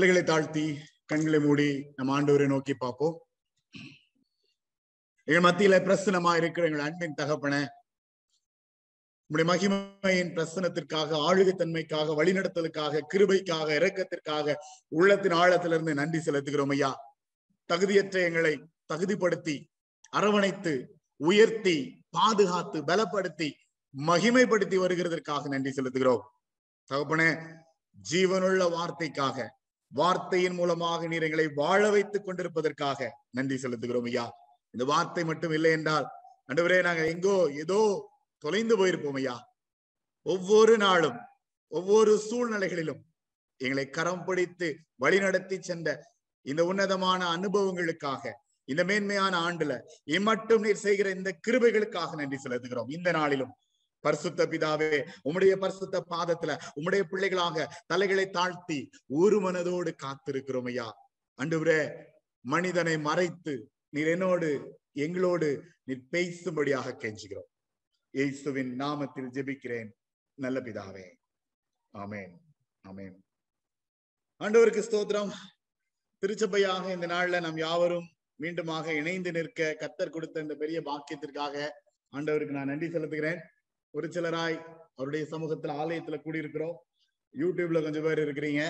தலைகளை தாழ்த்தி கண்களை மூடி நம்ம ஆண்டவரை நோக்கி பார்ப்போம். எங்கள் மத்தியில பிரசனமா இருக்கிற எங்கள் அன்பின் தகப்பன உங்களுடைய மகிமையின் பிரசனத்திற்காக ஆளுகை தன்மைக்காக வழிநடத்தலுக்காக கிருபைக்காக இரக்கத்திற்காக உள்ளத்தின் ஆழத்திலிருந்து நன்றி செலுத்துகிறோம் ஐயா. தகுதியற்ற எங்களை தகுதிப்படுத்தி அரவணைத்து உயர்த்தி பாதுகாத்து பலப்படுத்தி மகிமைப்படுத்தி வருகிறதற்காக நன்றி செலுத்துகிறோம். தகப்பன ஜீவனுள்ள வார்த்தைக்காக வார்த்தையின் மூலமாக நீர் எங்களை வாழ வைத்துக் கொண்டிருப்பதற்காக நன்றி செலுத்துகிறோம் ஐயா. இந்த வார்த்தை மட்டும் இல்லை என்றால் அண்டவரே நாங்க எங்கோ ஏதோ தொலைந்து போயிருப்போம் ஐயா. ஒவ்வொரு நாளும் ஒவ்வொரு சூழ்நிலைகளிலும் எங்களை கரம் பிடித்து வழிநடத்தி சென்ற இந்த உன்னதமான அனுபவங்களுக்காக இந்த மேன்மையான ஆண்டுல இம்மட்டும் நீர் செய்கிற இந்த கிருபைகளுக்காக நன்றி செலுத்துகிறோம். இந்த நாளிலும் பரிசுத்த பிதாவே உம்முடைய பரிசுத்த பாதத்துல உம்முடைய பிள்ளைகளாக தலைகளை தாழ்த்தி ஒரு மனதோடு காத்திருக்கிறோம் ஐயா. அன்றுவரே மனிதனை மறைத்து நீர் என்னோடு எங்களோடு நீர் பேசும்படியாக கெஞ்சுகிறோம். இயேசுவின் நாமத்தில் ஜெபிக்கிறேன். நல்ல பிதாவே. ஆமேன். ஆமேன். ஆண்டவருக்கு ஸ்தோத்திரம். திருச்சபையாக இந்த நாள்ல நாம் யாவரும் மீண்டுமாக இணைந்து நிற்க கத்தர் கொடுத்த இந்த பெரிய பாக்கியத்திற்காக ஆண்டவருக்கு நான் நன்றி செலுத்துகிறேன். ஒரு சிலராய் அவருடைய சமூகத்துல ஆலயத்துல கூடியிருக்கிறோம். யூடியூப்ல கொஞ்சம் பேர் இருக்கிறீங்க.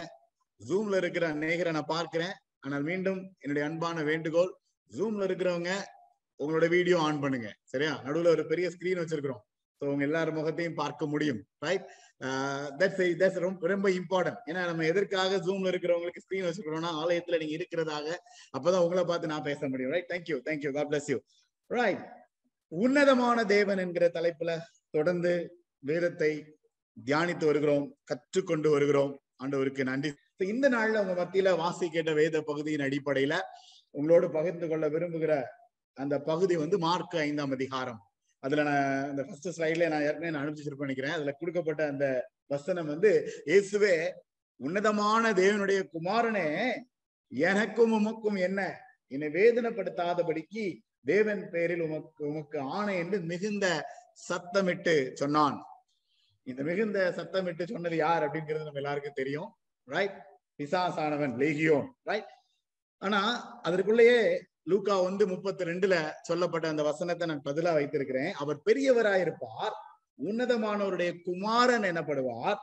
ஜூம்ல இருக்கிற நேகரை நான் பார்க்கிறேன். ஆனால் மீண்டும் என்னுடைய அன்பான வேண்டுகோள் ஜூம்ல இருக்கிறவங்க உங்களோட வீடியோ ஆன் பண்ணுங்க. சரியா? நடுவுல ஒரு பெரிய ஸ்கிரீன் வச்சிருக்கிறோம். ஸோ உங்க எல்லார் முகத்தையும் பார்க்க முடியும். ரைட் தட்ஸ் தட்ஸ் ரொம்ப ரொம்ப இம்பார்ட்டன்ட் ஏன்னா நம்ம எதற்காக ஜூம்ல இருக்கிறவங்களுக்கு ஸ்கிரீன் வச்சிருக்கிறோம்னா ஆலயத்துல நீங்க இருக்கிறதாக அப்பதான் உங்களை பார்த்து நான் பேச முடியும். Right thank you thank you God bless you right உன்னதமான தேவன் என்கிற தலைப்புல தொடர்ந்து வேதத்தை தியானித்து வருகிறோம் கற்றுக்கொண்டு வருகிறோம். ஆண்டவருக்கு நன்றி. இந்த நாள்ல உங்க மத்தியில வாசி கேட்ட வேத பகுதியின் அடிப்படையில உங்களோடு பகிர்ந்து கொள்ள விரும்புகிற அந்த பகுதி வந்து மார்க் ஐந்தாம் அதிகாரம். அதுல நான் அந்த ஃபர்ஸ்ட் ஸ்லைட்ல நான் ஏற்கனவே நான் அனுப்பிச்சிருப்பேன் நினைக்கிறேன். அதுல கொடுக்கப்பட்ட அந்த வசனம் வந்து இயேசுவே உன்னதமான தேவனுடைய குமாரனே எனக்கும் உமக்கும் என்ன? என்னை வேதனைப்படுத்தாதபடிக்கு தேவன் பெயரில் உமக்கு உமக்கு ஆணை என்று மிகுந்த சத்தமிட்டு சொன்னான். இந்த மிகுந்த சத்தமிட்டு சொன்னது யார் அப்படிங்கிறது நம்ம எல்லாருக்கும் தெரியும். ரைட் பிசாசானவன் லேகியோன். ரைட் ஆனா அதற்குள்ளேயே லூக்கா வந்து முப்பத்தி ரெண்டுல சொல்லப்பட்ட அந்த வசனத்தை நான் பதிலா வைத்திருக்கிறேன். அவர் பெரியவராயிருப்பார் உன்னதமானவருடைய குமாரன் எனப்படுவார்.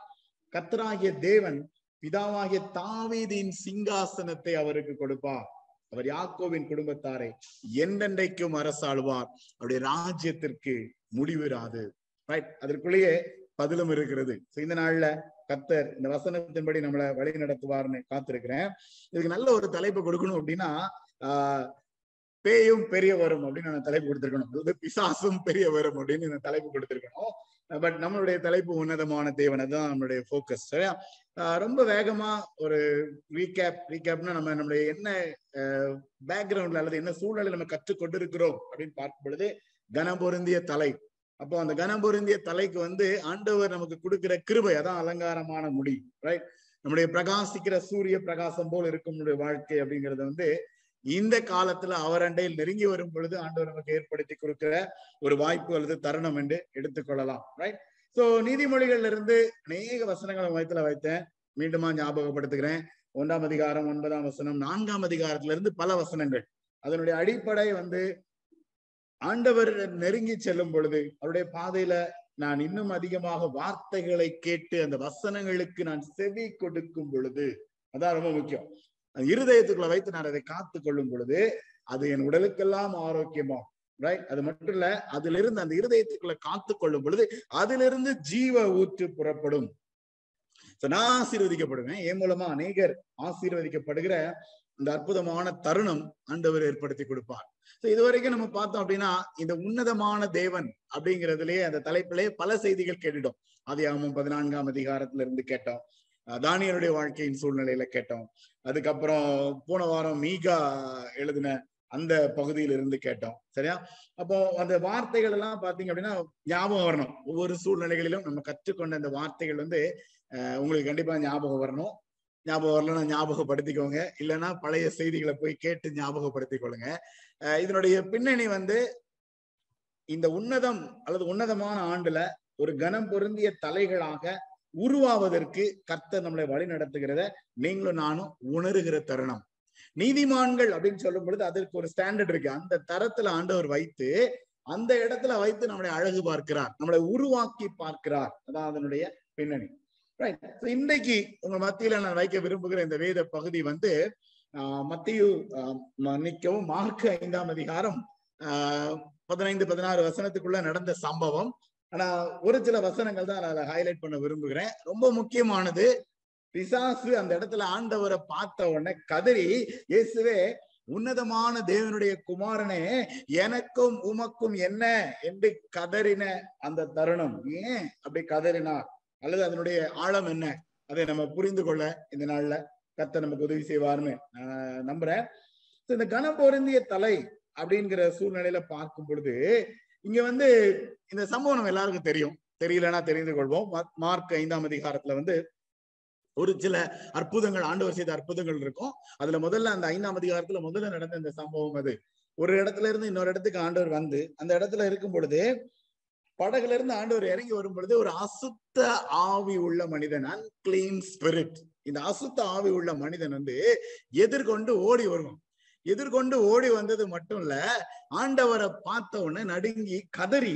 கத்தராகிய தேவன் பிதாவாகிய தாவீதின் சிங்காசனத்தை அவருக்கு கொடுப்பார். அவர் யாக்கோவின் குடும்பத்தாரை என்றென்றைக்கும் அரசாழ்வார் அவருடைய ராஜ்யத்திற்கு முடிவிராது ரைட் அதற்குள்ளேயே பதிலும் இருக்கிறது. இந்த நாள்ல கத்தர் இந்த வசனத்தின்படி நம்மளை வழி நடத்துவார்னு காத்திருக்கிறேன். இதுக்கு நல்ல ஒரு தலைப்பு கொடுக்கணும் அப்படின்னா ஆஹ் பேயும் பெரிய வரும் அப்படின்னு நான் தலைப்பு கொடுத்திருக்கணும். அதாவது பிசாசும் பெரிய வரும் அப்படின்னு இந்த தலைப்பு கொடுத்திருக்கணும். பட் நம்மளுடைய தலைப்பு உன்னதமான தேவனை தான் நம்மளுடைய ஃபோக்கஸ் சரியா? ரொம்ப வேகமா ஒரு ரீகேப் ரீகேப்னா நம்ம நம்மளுடைய என்ன பேக்ரவுண்ட்ல அல்லது என்ன சூழ்நிலை நம்ம கற்றுக்கொண்டு இருக்கிறோம் அப்படின்னு பார்க்கும் பொழுது கனபொருந்திய தலை. அப்போ அந்த கனபொருந்திய தலைக்கு வந்து ஆண்டவர் நமக்கு கொடுக்கிற கிருபை அதான் அலங்காரமான முடி ரைட் நம்முடைய பிரகாசிக்கிற சூரிய பிரகாசம் போல் இருக்கும் வாழ்க்கை அப்படிங்கறது வந்து இந்த காலத்துல அவர் அண்டையில் நெருங்கி வரும் பொழுது ஆண்டவர் நமக்கு ஏற்படுத்தி கொடுக்கிற ஒரு வாய்ப்பு அல்லது தருணம் என்று எடுத்துக்கொள்ளலாம் ரைட் சோ நீதிமொழிகள்ல இருந்து அநேக வசனங்களை மையத்துல வைத்தேன். மீண்டுமா ஞாபகப்படுத்துகிறேன். ஒன்றாம் அதிகாரம் ஒன்பதாம் வசனம் நான்காம் அதிகாரத்துல இருந்து பல வசனங்கள். அதனுடைய அடிப்படை வந்து ஆண்டவர் நெருங்கி செல்லும் பொழுது அவருடைய பாதையில நான் இன்னும் அதிகமாக வார்த்தைகளை கேட்டு அந்த வசனங்களுக்கு நான் செவி கொடுக்கும் பொழுது அதான் ரொம்ப முக்கியம். இருதயத்துக்குள்ள வைத்து நான் அதை காத்து கொள்ளும் பொழுது அது என் உடலுக்கெல்லாம் ஆரோக்கியமா ரைட் அது மட்டும் இல்ல அதுல இருந்து அந்த இருதயத்துக்குள்ள காத்து கொள்ளும் பொழுது அதிலிருந்து ஜீவ ஊற்று புறப்படும். நான் ஆசீர்வதிக்கப்படுவேன். என் மூலமா அநேகர் ஆசீர்வதிக்கப்படுகிற இந்த அற்புதமான தருணம் ஆண்டவர் ஏற்படுத்தி கொடுப்பார். சோ இதுவரைக்கும் நம்ம பார்த்தோம் அப்படின்னா இந்த உன்னதமான தேவன் அப்படிங்கிறதுலயே அந்த தலைப்பிலே பல செய்திகள் கேட்டுட்டோம். அதிகாமம் பதினான்காம் அதிகாரத்துல இருந்து கேட்டோம். தானியனுடைய வாழ்க்கையின் சூழ்நிலையில கேட்டோம். அதுக்கப்புறம் போன வாரம் மீகா எழுதின அந்த பகுதியில இருந்து கேட்டோம். சரியா? அப்போ அந்த வார்த்தைகள் எல்லாம் பாத்தீங்க அப்படின்னா ஞாபகம் வரணும். ஒவ்வொரு சூழ்நிலைகளிலும் நம்ம கற்றுக்கொண்ட அந்த வார்த்தைகள் வந்து உங்களுக்கு கண்டிப்பா ஞாபகம் வரணும். ஞாபகம் வரலன்னா ஞாபகப்படுத்திக்கோங்க. இல்லைன்னா பழைய செய்திகளை போய் கேட்டு ஞாபகப்படுத்திக் கொள்ளுங்க இதனுடைய பின்னணி வந்து இந்த உன்னதம் அல்லது உன்னதமான ஆண்டுல ஒரு கனம் பொருந்திய தலைகளாக உருவாவதற்கு கர்த்தர் நம்மளை வழி நடத்துகிறத நீங்களும் நானும் உணர்கிற தருணம். நீதிமான்கள் அப்படின்னு சொல்லும் பொழுது அதற்கு ஒரு ஸ்டாண்டர்ட் இருக்கு. அந்த தரத்துல ஆண்டவர் வைத்து அந்த இடத்துல வைத்து நம்மளை அழகு பார்க்கிறார். நம்மளை உருவாக்கி பார்க்கிறார். அதான் அதனுடைய பின்னணி. ரைட் இன்றைக்கு உங்க மத்தியில நான் வைக்க விரும்புகிற இந்த வேத பகுதி வந்து ஆஹ் மத்தியு ஆஹ் மன்னிக்கவும் மார்க் ஐந்தாம் அதிகாரம் ஆஹ் பதினைந்து பதினாறு வசனத்துக்குள்ள நடந்த சம்பவம். ஆனா ஒரு சில வசனங்கள் தான் நான் ஹைலைட் பண்ண விரும்புகிறேன். ரொம்ப முக்கியமானது பிசாசு அந்த இடத்துல ஆண்டவரை பார்த்த உடனே கதறி இயேசுவே உன்னதமான தேவனுடைய குமாரனே எனக்கும் உமக்கும் என்ன? என்று கதறின அந்த தருணம். ஏன் அப்படி கதறினார்? அல்லது அதனுடைய ஆழம் என்ன? அதை நம்ம புரிந்து கொள்ள இந்த நாள்ல கத்த நமக்கு உதவி செய்வார்னு நம்புறேன். இந்த கனம் பொருந்திய தலை அப்படிங்கிற சூழ்நிலையில பார்க்கும் பொழுது இங்க வந்து இந்த சம்பவம் நம்ம எல்லாருக்கும் தெரியும். தெரியலன்னா தெரிந்து கொள்வோம். மார்க் ஐந்தாம் அதிகாரத்துல வந்து ஒரு சில அற்புதங்கள் ஆண்டவர் செய்த அற்புதங்கள் இருக்கும். அதுல முதல்ல அந்த ஐந்தாம் அதிகாரத்துல முதல்ல நடந்த இந்த சம்பவம் அது. ஒரு இடத்துல இருந்து இன்னொரு இடத்துக்கு ஆண்டவர் வந்து அந்த இடத்துல இருக்கும் பொழுது படகுல இருந்து ஆண்டவர் இறங்கி வரும் பொழுது ஒரு அசுத்த ஆவி உள்ள மனிதன் அன்கிளீன் ஸ்பிரிட் இந்த அசுத்த ஆவி உள்ள மனிதன் வந்து எதிர்கொண்டு ஓடி வருவான். எதிர்கொண்டு ஓடி வந்தது மட்டும் இல்ல ஆண்டவரை பார்த்த உடனே நடுங்கி கதறி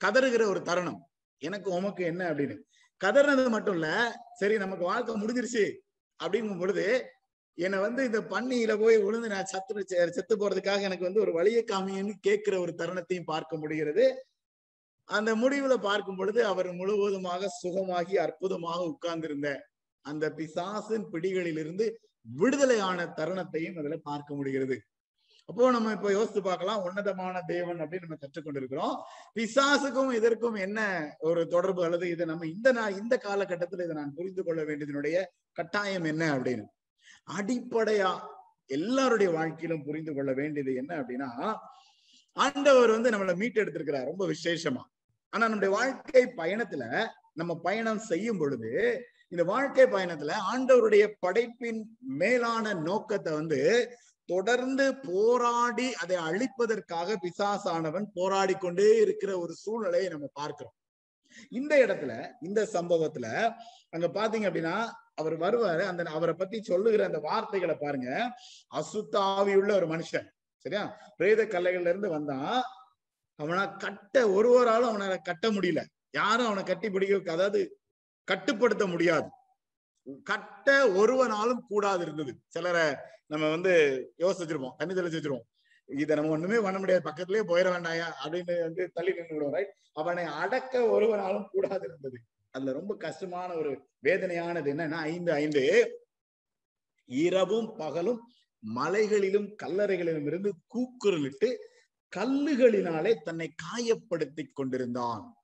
கதறுகிற ஒரு தருணம். எனக்கு உமக்கு என்ன அப்படின்னு. கதறினது மட்டும் இல்ல சரி நமக்கு வாழ்க்கை முடிஞ்சிருச்சு அப்படிங்கும் பொழுது என்னை வந்து இந்த பன்னியில போய் விழுந்து நான் சத்து செத்து போறதுக்காக எனக்கு வந்து ஒரு வழியை காமியன்னு கேட்கிற ஒரு தருணத்தையும் பார்க்க முடிகிறது. அந்த முடிவுல பார்க்கும் பொழுது அவர் முழுவதுமாக சுகமாகி அற்புதமாக உட்கார்ந்திருந்த அந்த பிசாசின் பிடிகளிலிருந்து விடுதலையான தருணத்தையும் அதுல பார்க்க முடிகிறது. அப்போ நம்ம இப்ப யோசித்து பார்க்கலாம் உன்னதமான தேவன் அப்படின்னு நம்ம கற்றுக்கொண்டிருக்கிறோம். பிசாசுக்கும் இதற்கும் என்ன ஒரு தொடர்பு அல்லது இதை நம்ம இந்த நான் இந்த காலகட்டத்தில் இதை நான் புரிந்து கொள்ள வேண்டியதனுடைய கட்டாயம் என்ன அப்படின்னு? அடிப்படையா எல்லாருடைய வாழ்க்கையிலும் புரிந்து கொள்ள வேண்டியது என்ன அப்படின்னா ஆண்டவர் வந்து நம்மளை மீட்டெடுத்திருக்கிறார் ரொம்ப விசேஷமா. ஆனா நம்முடைய வாழ்க்கை பயணத்துல நம்ம பயணம் செய்யும் பொழுது இந்த வாழ்க்கை பயணத்துல ஆண்டவருடைய படைப்பின் மேலான நோக்கத்தை வந்து தொடர்ந்து போராடி அதை அழிப்பதற்காக பிசாசானவன் போராடி கொண்டே இருக்கிற ஒரு சூழ்நிலையை நம்ம பார்க்கிறோம். இந்த இடத்துல இந்த சம்பவத்துல அங்க பாத்தீங்க அப்படின்னா அவர் வருவாரு. அந்த அவரை பத்தி சொல்லுகிற அந்த வார்த்தைகளை பாருங்க. அசுத்தாவியுள்ள ஒரு மனுஷன். சரியா? பிரேத கல்லைகள்ல இருந்து வந்தான் அவனா கட்ட ஒருவராலும் அவனை கட்ட முடியல. யாரும் அவனை கட்டி பிடிக்க அதாவது கட்டுப்படுத்த முடியாது. கட்ட ஒருவனாலும் கூடாது இருந்தது சிலரை நம்ம வந்து யோசிச்சிருப்போம் தண்ணி தெளிச்சு வச்சிருவோம். இதை நம்ம ஒண்ணுமே பண்ண முடியாது. பக்கத்துலயே போயிட வேண்டாயா? அப்படின்னு வந்து தள்ளி நின்று விடுவோம் ரைட் அவனை அடக்க ஒருவனாலும் கூடாது இருந்தது அதுல ரொம்ப கஷ்டமான ஒரு வேதனையானது என்னன்னா ஐந்து ஐந்து. இரவும் பகலும் மலைகளிலும் கல்லறைகளிலும் இருந்து கூக்குரலிட்டு கல்லுகளினாலே தன்னை காயப்படுத்தி கொண்டிருந்தான்.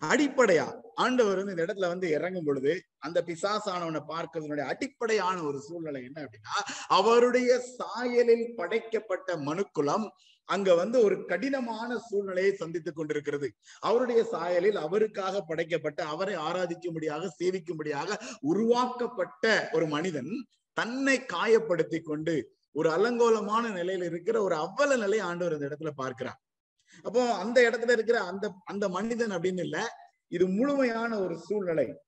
அடிப்படையா ஆண்டவர் வந்து இந்த இடத்துல வந்து இறங்கும் பொழுது அந்த பிசாசானவனை பார்க்கறதுனுடைய அடிப்படையான ஒரு சூழ்நிலை என்ன அப்படின்னா அவருடைய சாயலில் படைக்கப்பட்ட மனுக்குலம் அங்க வந்து ஒரு கடினமான சூழ்நிலையை சந்தித்துக் கொண்டிருக்கிறது. அவருடைய சாயலில் அவருக்காக படைக்கப்பட்ட அவரை ஆராதிக்கும்படியாக சேவிக்கும்படியாக உருவாக்கப்பட்ட ஒரு மனிதன் தன்னை காயப்படுத்தி கொண்டு ஒரு அலங்கோலமான நிலையில இருக்கிற ஒரு அவ்வள நிலையை ஆண்டவர் இந்த இடத்துல பார்க்கிறார். அப்போ அந்த இடத்துல இருக்கிற அந்த அந்த மனிதன் அப்படின்னு இல்ல இது முழுமையான ஒரு சூழ்நிலை.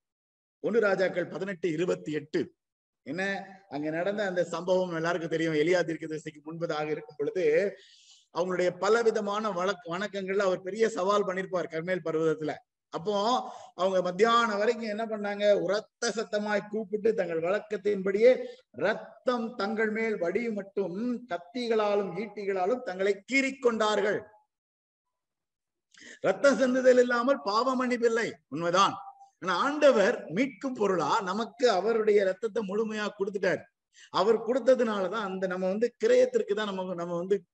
ஒன்று ராஜாக்கள் பதினெட்டு இருபத்தி எட்டு. என்ன? அங்க நடந்த அந்த சம்பவம் எல்லாருக்கும் தெரியும். எலியா தீர்க்கதரிசிக்கு முன்பதாக இருக்கும் பொழுது அவங்களுடைய பல விதமான வழக் வணக்கங்கள்ல அவர் பெரிய சவால் பண்ணிருப்பார் கர்மேல் பர்வதத்துல. அப்போ அவங்க மத்தியானம் வரைக்கும் என்ன பண்ணாங்க? உரத்த சத்தமாய் கூப்பிட்டு தங்கள் வழக்கத்தின்படியே ரத்தம் தங்கள் மேல் வடி மட்டும் கத்திகளாலும் ஈட்டிகளாலும் தங்களை கீறிக்கொண்டார்கள் ரத்த சிந்துதல் இல்லாமல் பாவ மன்னிப்பில்லை. உண்மைதான். ஆனா ஆண்டவர் மீட்கும் பொருளா நமக்கு அவருடைய ரத்தத்தை முழுமையா கொடுத்துட்டாரு. அவர் கொடுத்ததுனாலதான் அந்த நம்ம வந்து கிரயத்திற்கு தான் நம்ம நம்ம வந்து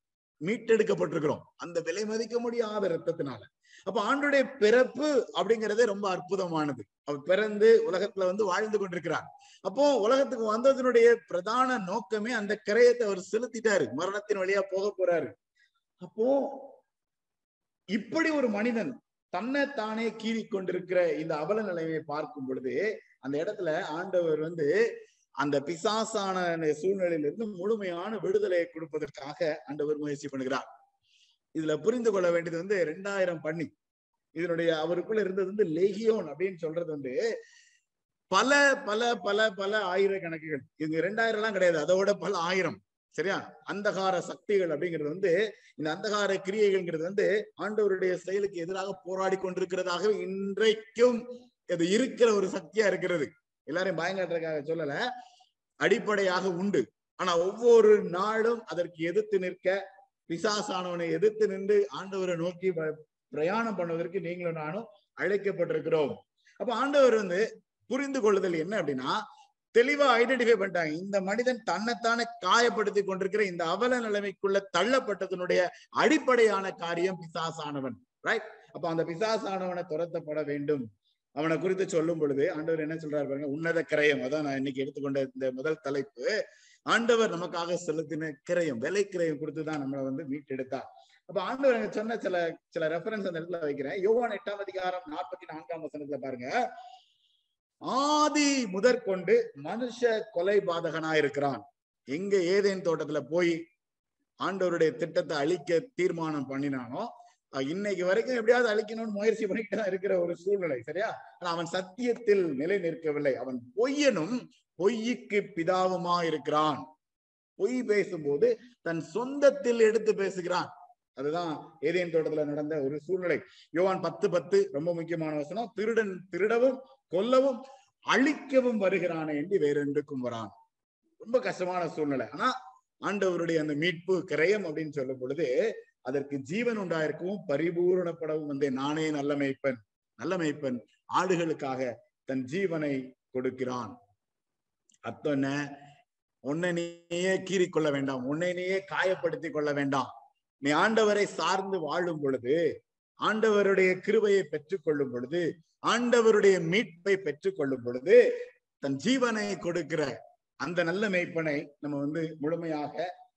மீட்டெடுக்கப்பட்டிருக்கிறோம். அந்த விலை மதிக்க முடியாத ரத்தத்தினால அப்ப ஆண்டுடைய பிறப்பு அப்படிங்கறதே ரொம்ப அற்புதமானது. அவர் பிறந்து உலகத்துல வந்து வாழ்ந்து கொண்டிருக்கிறார். அப்போ உலகத்துக்கு வந்ததனுடைய பிரதான நோக்கமே அந்த கிரயத்தை அவர் செலுத்திட்டாரு. மரணத்தின் வழியா போக போறாரு. அப்போ இப்படி ஒரு மனிதன் தன்னை தானே கீறி கொண்டிருக்கிற இந்த அவல நிலையை பார்க்கும் பொழுது அந்த இடத்துல ஆண்டவர் வந்து அந்த பிசாசான சூழ்நிலையிலிருந்து முழுமையான விடுதலையை கொடுப்பதற்காக ஆண்டவர் முயற்சி பண்ணுகிறார். இதுல புரிந்து கொள்ள வேண்டியது வந்து ரெண்டாயிரம் பண்ணி இதனுடைய அவருக்குள்ள இருந்தது வந்து லெகியோன் அப்படின்னு சொல்றது வந்து பல பல பல பல ஆயிரக்கணக்குகள். இங்க ரெண்டாயிரம் எல்லாம் கிடையாது. அதோட பல ஆயிரம். சரியா? அந்தகார சக்திகள் அப்படிங்கிறது வந்து இந்த அந்தகார கிரியைகள்ங்கிறது வந்து ஆண்டவருடைய செயலுக்கு எதிராக போராடி கொண்டிருக்கிறதாகவே இன்றைக்கும் அது இருக்கிற ஒரு சக்தியா இருக்கிறது. எல்லாரையும் பயங்காட்டுறதுக்காக சொல்லல. அடிப்படையாக உண்டு. ஆனா ஒவ்வொரு நாளும் அதற்கு எதிர்த்து நிற்க பிசாசானவனை எதிர்த்து நின்று ஆண்டவரை நோக்கி ப- பிரயாணம் பண்ணுவதற்கு நீங்களும் நானும் அழைக்கப்பட்டிருக்கிறோம். அப்ப ஆண்டவர் வந்து புரிந்து கொள்ளுதல் என்ன அப்படின்னா தெளிவா ஐடென்டிஃபை பண்ணிட்டாங்க. இந்த மனிதன் தன்னைத்தானே காயப்படுத்தி கொண்டிருக்கிற இந்த அவல நிலைமைக்குள்ள தள்ளப்பட்டதனுடைய அடிப்படையான காரியம் பிசாசானவன். ரைட் அப்ப அந்த பிசாசானவனை துரத்தப்பட வேண்டும். அவனை குறித்து சொல்லும் பொழுது ஆண்டவர் என்ன சொல்றாரு பாருங்க? உன்னத கிரயம். அதான் நான் இன்னைக்கு எடுத்துக்கொண்ட இந்த முதல் தலைப்பு. ஆண்டவர் நமக்காக செலுத்தின கிரயம் விலை கிரயம் கொடுத்துதான் நம்மளை வந்து மீட்டெடுத்தார். அப்ப ஆண்டவர் எனக்கு சொன்ன சில சில ரெஃபரன்ஸ் அந்த இடத்துல வைக்கிறேன். யோவான் எட்டாம் அதிகாரம் நாற்பத்தி நான்காம் வசனத்துல பாருங்க. ஆதி முதற்கொண்டு மனுஷ கொலை பாதகனா இருக்கிறான் எங்க ஏதேன் தோட்டத்துல போய் ஆண்டவருடைய திட்டத்தை அழிக்க தீர்மானம் பண்ணினானோ இன்னைக்கு வரைக்கும் எப்படியாவது அழிக்கணும்னு முயற்சி பண்ணிட்டு தான் இருக்கிற ஒரு சூழ்நிலை சரியா? ஆனா அவன் சத்தியத்தில் நிலை நிற்கவில்லை. அவன் பொய்யனும் பொய்யுக்கு பிதாவுமா இருக்கிறான் பொய் பேசும்போது தன் சொந்தத்தில் எடுத்து பேசுகிறான். அதுதான் ஏதேன் தோட்டத்துல நடந்த ஒரு சூழ்நிலை. யோவான் பத்து பத்து ரொம்ப முக்கியமான வசனம். திருடன் திருடவும் கொல்லவும் அழிக்கவும் வருகிறானே என்று வேறென்றுக்கும் வரான். ரொம்ப கஷ்டமான சூழ்நிலை. ஆனா ஆண்டவருடைய அந்த மீட்பு கிரயம் அப்படின்னு சொல்லும் பொழுது அதற்கு ஜீவன் உண்டாயிருக்கவும் பரிபூரணப்படவும் வந்தே. நானே நல்ல மேய்ப்பன் நல்ல மேய்ப்பன். ஆடுகளுக்காக தன் ஜீவனை கொடுக்கிறான். அர்த்தம் என்ன உன்னை நீயே கொள்ள வேண்டாம். உன்னை நீயே காயப்படுத்தி கொள்ள வேண்டாம். நீ ஆண்டவரை சார்ந்து வாழும் பொழுது ஆண்டவருடைய கிருபையை பெற்றுக் கொள்ளும் பொழுது ஆண்டவருடைய மீட்பை பெற்றுக் கொள்ளும் பொழுது தன் ஜீவனை கொடுக்கிற அந்த நல்ல மெய்ப்பனை நம்ம வந்து முழுமையாக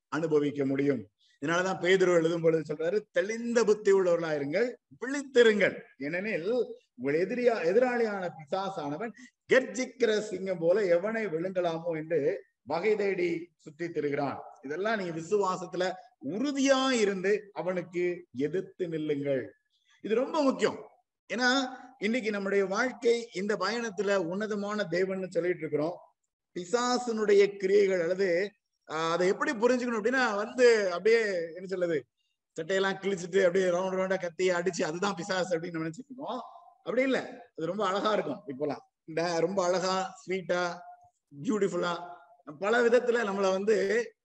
அனுபவிக்க முடியும். இதனாலதான் பேதுரு எழுதும் பொழுது சொல்றாரு தெளிந்த புத்தி உள்ளவர்களா இருங்கள் விழித்திருங்கள். ஏனெனில் உங்கள் எதிரியா எதிராளியான பிசாசானவன் கர்ஜிக்கிற சிங்கம் போல எவனை விழுங்கலாமோ என்று வகை தேடி சுற்றி திருகிறான். இதெல்லாம் நீங்க விசுவாசத்துல உறுதியா இருந்து அவனுக்கு எதிர்த்து நில்லுங்கள். இது ரொம்ப முக்கியம். ஏன்னா இன்னைக்கு நம்முடைய வாழ்க்கை இந்த பயணத்துல உன்னதமான தேவன்னு சொல்லிட்டு இருக்கிறோம். பிசாசனுடைய கிரியைகள் அல்லது அதை எப்படி புரிஞ்சுக்கணும் அப்படின்னா வந்து அப்படியே என்ன சொல்லுது சட்டையெல்லாம் கிழிச்சிட்டு அப்படியே ரவுண்ட் ரவுண்டா கத்தி அடிச்சு அதுதான் பிசாசு அப்படின்னு நம்ம நினைச்சிட்டு இருக்கோம். அப்படி இல்லை. அது ரொம்ப அழகா இருக்கும் இப்போலாம். இந்த ரொம்ப அழகா ஸ்வீட்டா பியூட்டிஃபுல்லா பல விதத்துல நம்மள வந்து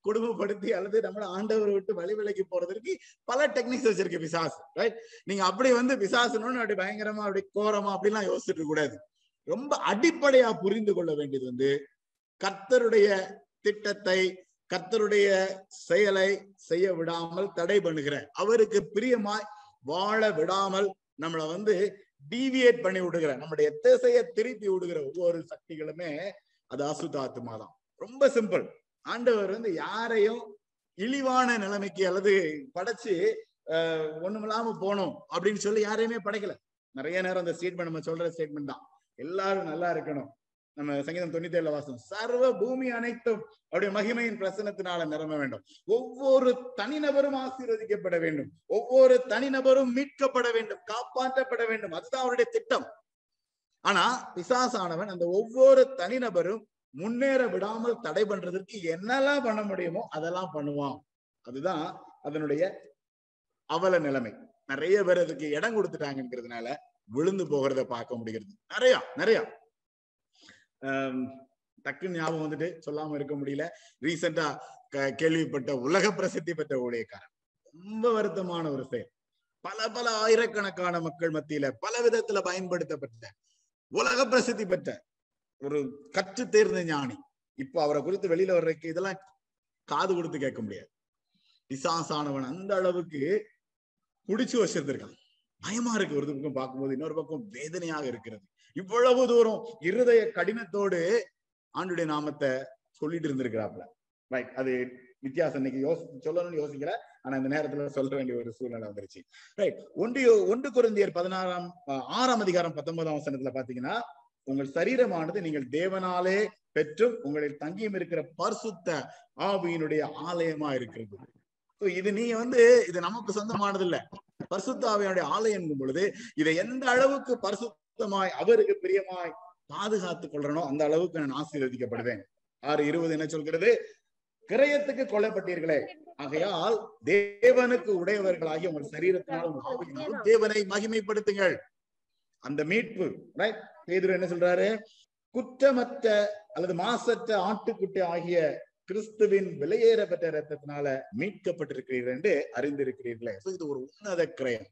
குடும்பப்படுத்தி அல்லது நம்மள ஆண்டவர் விட்டு வழி விலைக்கு போறதற்கு பல டெக்னிக்ஸ் வச்சிருக்கு பிசாசு ரைட் நீங்க அப்படி வந்து பிசாசுன்னு அப்படி பயங்கரமா அப்படி கோரமா அப்படிலாம் யோசிச்சுட்டு கூடாது ரொம்ப அடிப்படையா புரிந்து கொள்ள வேண்டியது வந்து கர்த்தருடைய திட்டத்தை கர்த்தருடைய செயலை செய்ய விடாமல் தடை பண்ணுகிற அவருக்கு பிரியமாய் வாழ விடாமல் நம்மளை வந்து டீவியேட் பண்ணி விடுகிற நம்முடைய திசையை திருப்பி விடுகிற ஒவ்வொரு சக்திகளுமே அது அசுத்தாத்மா தான் ரொம்ப சிம்பிள். ஆண்டவர் வந்து யாரையும் இழிவான நிலைமைக்கு அல்லது படைச்சு ஒண்ணுமில்லாம போனோம் அப்படின்னு சொல்லி யாரையுமே படைக்கல. நிறைய நேரம் அந்த ஸ்டேட்மெண்ட் நம்ம சொல்ற ஸ்டேட்மெண்ட் தான். எல்லாரும் நல்லா இருக்கணும். நம்ம சங்கீதம் தொண்ணூத்தி வாசம் சர்வ பூமி அனைத்தும் அவருடைய மகிமையின் பிரசனத்தினால நிரம்ப வேண்டும். ஒவ்வொரு தனிநபரும் ஆசீர்வதிக்கப்பட வேண்டும். ஒவ்வொரு தனிநபரும் மீட்கப்பட வேண்டும். காப்பாற்றப்பட வேண்டும். அதுதான் அவருடைய திட்டம். ஆனா பிசாசானவன் அந்த ஒவ்வொரு தனிநபரும் முன்னேற விடாமல் தடை பண்றதற்கு என்னெல்லாம் பண்ண முடியுமோ அதெல்லாம் பண்ணுவான். அதுதான் அதனுடைய அவல நிலைமை. நிறைய பேர் அதுக்கு இடம் கொடுத்துட்டாங்கிறதுனால விழுந்து போகிறத பார்க்க முடிகிறது. நிறைய நிறைய. ஆஹ் டக்குன்னு ஞாபகம் வந்துட்டு சொல்லாம இருக்க முடியல. ரீசெண்டா கேள்விப்பட்ட உலக பிரசித்தி பெற்ற ஊழியக்காரன். ரொம்ப வருத்தமான ஒரு செயல். பல பல ஆயிரக்கணக்கான மக்கள் மத்தியில பல விதத்துல பயன்படுத்தப்பட்ட உலக பிரசித்தி பெற்ற ஒரு கற்று தேர்ந்த ஞானி. இப்போ அவரை குறித்து வெளியில வர்றதுக்கு இதெல்லாம் காது கொடுத்து கேட்க முடியாது. பிசாசானவன் அந்த அளவுக்கு குடிச்சு வச்சிருந்திருக்கான். பயமா இருக்கு ஒரு பக்கம் பார்க்கும்போது இன்னொரு பக்கம் வேதனையாக இருக்கிறது. இவ்வளவு தூரம் இருதய கடினத்தோடு ஆண்டுடைய நாமத்தை சொல்லிட்டு இருந்திருக்கிறாப்ல ரைட் அது வித்தியாசம். இன்னைக்கு யோசி சொல்லணும்னு யோசிக்கல. ஆனா இந்த நேரத்துல சொல்ல வேண்டிய ஒரு சூழ்நிலை வந்துருச்சு. ரைட் ஒன்று ஒன்று குருந்தியர் பதினாறாம் ஆறாம் அதிகாரம் பத்தொன்பதாம் வசனத்துல பாத்தீங்கன்னா உங்கள் சரீரமானது நீங்கள் தேவனாலே பெற்றும் உங்களில் தங்கியும் இருக்கிற பரிசுத்த ஆவியினுடைய ஆலயமா இருக்கிறது. இது நீங்க வந்து இது நமக்கு சொந்தமானது இல்ல. பரிசுத்தாவியனுடைய ஆலயம் பொழுது இதை எந்த அளவுக்கு பரிசுத்தமாய் அவருக்கு பிரியமாய் பாதுகாத்துக் கொள்றனோ அந்த அளவுக்கு நான் ஆசீர்வதிக்கப்படுவேன். ஆறு இருபது என்ன சொல்கிறது? கிரயத்துக்கு கொல்லப்பட்டீர்களே. ஆகையால் தேவனுக்கு உடையவர்களாகி உங்கள் சரீரத்தினாலும் தேவனை மகிமைப்படுத்துங்கள். அந்த மீட்பு ரைட் பேதுரு என்ன சொல்றாரு? குற்றமற்ற அல்லது மாசற்ற ஆட்டுக்குட்டி ஆகிய கிறிஸ்துவின் விலையேற பெற்ற ரத்தத்தினால மீட்கப்பட்டிருக்கிறீர்கள் என்று அறிந்திருக்கிறீர்களே. இது ஒரு உன்னத கிரயம்.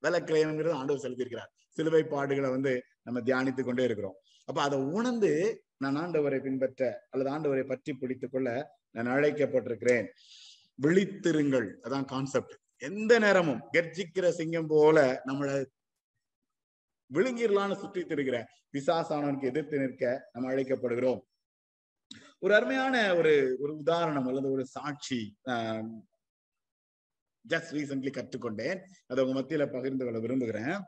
விலை கிரயம்ங்கிறது ஆண்டவர் செலுத்தியிருக்கிறார். சிலுவை பாடுகளை வந்து நம்ம தியானித்துக் கொண்டே இருக்கிறோம். அப்ப அதை உணர்ந்து நான் ஆண்டவரை பின்பற்ற அல்லது ஆண்டவரை பற்றி பிடித்துக் கொள்ள நான் அழைக்கப்பட்டிருக்கிறேன். விழித்திருங்கள். அதான் கான்செப்ட் எந்த நேரமும் கர்ஜிக்கிற சிங்கம் போல நம்மளை விழுங்கிடலான்னு சுற்றி திருகிற பிசாசானவனுக்கு எதிர்த்து நிற்க நம்ம அழைக்கப்படுகிறோம். ஒரு அருமையான ஒரு ஒரு உதாரணம் அல்லது ஒரு சாட்சி ஜஸ்ட் ரீசென்ட்லி கற்றுக்கொண்டேன். அதை உங்க மத்தியில பகிர்ந்து கொள்ள விரும்புகிறேன்.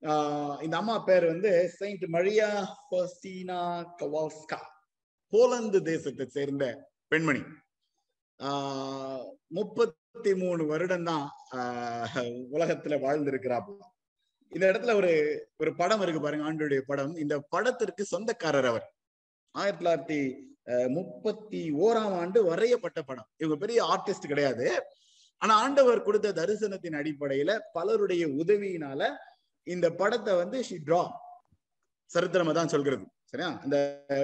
ஆஹ் இந்த அம்மா பேர் வந்து Saint Maria Faustina Kowalska Poland தேசத்தை சேர்ந்த பெண்மணி. ஆஹ் முப்பத்தி மூணு வருடம் தான் உலகத்துல வாழ்ந்திருக்கிறாப்புல. இந்த இடத்துல ஒரு ஒரு படம் இருக்கு பாருங்க ஆண்டுடைய படம். இந்த படத்திற்கு சொந்தக்காரர் அவர். ஆயிரத்தி தொள்ளாயிரத்தி முப்பத்தி ஓராம் ஆண்டு வரையப்பட்ட படம். இவங்க பெரிய ஆர்டிஸ்ட் கிடையாது. ஆனா ஆண்டவர் கொடுத்த தரிசனத்தின் அடிப்படையில பலருடைய உதவியினால இந்த படத்தை வந்து ஷி டிரா சரித்திரமா தான் சொல்கிறது. சரியா? அந்த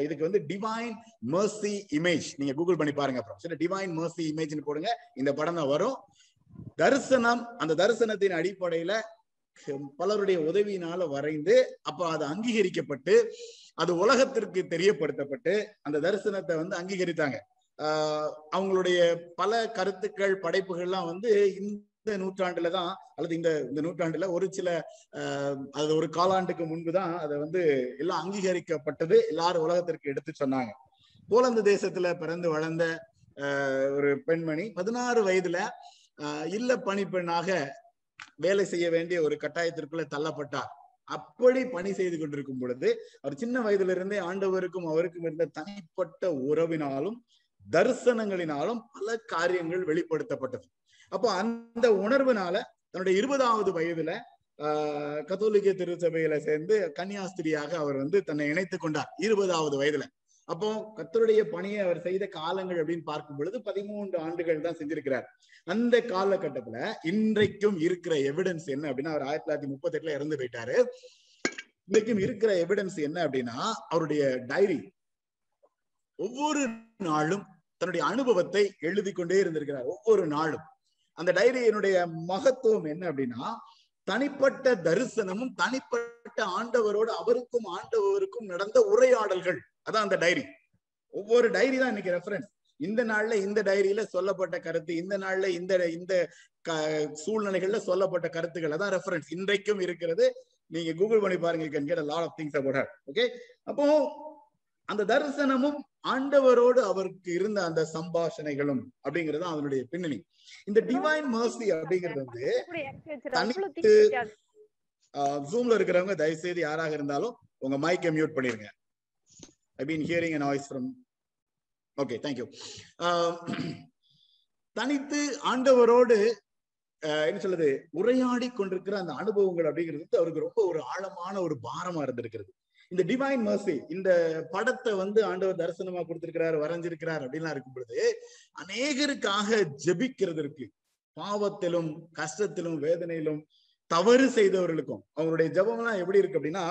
இதுக்கு வந்து டிவைன் மர்சி இமேஜ் நீங்க கூகுள் பண்ணி பாருங்க அப்புறம். சரி டிவைன் மர்சி இமேஜ்னு போடுங்க. இந்த படம் தான் வரும். தரிசனம் அந்த தரிசனத்தின் அடிப்படையில பலருடைய உதவியினால வரைந்து அப்ப அது அங்கீகரிக்கப்பட்டு அது உலகத்திற்கு தெரியப்படுத்தப்பட்டு அந்த தரிசனத்தை வந்து அங்கீகரித்தாங்க. ஆஹ் அவங்களுடைய பல கருத்துக்கள் படைப்புகள்லாம் வந்து இந்த நூற்றாண்டுல தான் அல்லது இந்த இந்த நூற்றாண்டுல ஒரு சில அது ஒரு காலாண்டுக்கு முன்புதான் அதை வந்து எல்லாம் அங்கீகரிக்கப்பட்டது எல்லாரும் உலகத்திற்கு எடுத்து சொன்னாங்க. போலந்து தேசத்துல பிறந்து வளர்ந்த ஒரு பெண்மணி பதினாறு வயதுல இல்ல பணிப்பெண்ணாக வேலை செய்ய வேண்டிய ஒரு கட்டாயத்திற்குள்ள தள்ளப்பட்டார். அப்படி பணி செய்து கொண்டிருக்கும் பொழுது அவர் சின்ன வயதுல இருந்தே ஆண்டவருக்கும் அவருக்கும் இருந்த தனிப்பட்ட உறவினாலும் தரிசனங்களினாலும் பல காரியங்கள் வெளிப்படுத்தப்பட்டது. அப்போ அந்த உணர்வுனால தன்னுடைய இருபதாவது வயதுல ஆஹ் கத்தோலிக்க திருச்சபையில சேர்ந்து கன்னியாஸ்திரியாக அவர் வந்து தன்னை இணைத்துக் கொண்டார் இருபதாவது வயதுல. அப்போ கத்தருடைய பணியை அவர் செய்த காலங்கள் அப்படின்னு பார்க்கும் பொழுது பதிமூன்று ஆண்டுகள் தான் செஞ்சிருக்கிறார். அந்த காலகட்டத்துல இன்றைக்கும் இருக்கிற எவிடன்ஸ் என்ன அப்படின்னா அவர் ஆயிரத்தி தொள்ளாயிரத்தி முப்பத்தி எட்டுல இறந்து போயிட்டாரு. இன்றைக்கும் இருக்கிற எவிடன்ஸ் என்ன அப்படின்னா அவருடைய டைரி ஒவ்வொரு நாளும் தன்னுடைய அனுபவத்தை எழுதி கொண்டே இருந்திருக்கிறார் ஒவ்வொரு நாளும். அந்த டைரியினுடைய மகத்துவம் என்ன அப்படின்னா தனிப்பட்ட தரிசனமும் தனிப்பட்ட ஆண்டவரோடு அவருக்கும் ஆண்டவருக்கும் நடந்த உரையாடல்கள். அதான் அந்த டைரி ஒவ்வொரு டைரி தான் இன்னைக்கு ரெஃபரன்ஸ் இந்த நாள்ல இந்த டைரியில சொல்லப்பட்ட கருத்து இந்த நாள்ல இந்த இந்த சூழ்நிலைகள்ல சொல்லப்பட்ட கருத்துக்கள் தான் ரெஃபரன்ஸ் இன்றைக்கும் இருக்கிறது. நீங்க கூகுள் பண்ணி பாருங்க can get lot of things about okay அப்போ அந்த தரிசனமும் ஆண்டவரோடு அவருக்கு இருந்த அந்த சம்பாஷணைகளும் அப்படிங்கிறது அதனுடைய பின்னணி. இந்த டிவைன் மர்சி அப்படிங்கிறது வந்து தனித்து ஜூம்ல இருக்கிறவங்க தயவு செய்து யாராக இருந்தாலும் உங்க மைக்கை மியூட் பண்ணிருங்க. ஐ hearing hearing noise from. Okay, thank you. Um, தனித்து ஆண்டவரோடு என்ன சொல்றது உரையாடி கொண்டிருக்கிற அந்த அனுபவங்கள் அப்படிங்கிறது அவருக்கு ரொம்ப ஒரு ஆழமான ஒரு பாரமா இருந்திருக்கிறது இந்த டிவைன் மர்சி இந்த படத்தை வந்து ஆண்டவர் தரிசனமா கொடுத்திருக்கிறார் வரைஞ்சிருக்கிறார் அப்படின்லாம் இருக்கும் பொழுது அநேகருக்காக இருக்கு பாவத்திலும் கஷ்டத்திலும் வேதனையிலும் தவறு செய்தவர்களுக்கும் அவங்களுடைய ஜபம் எல்லாம் எப்படி இருக்கு அப்படின்னா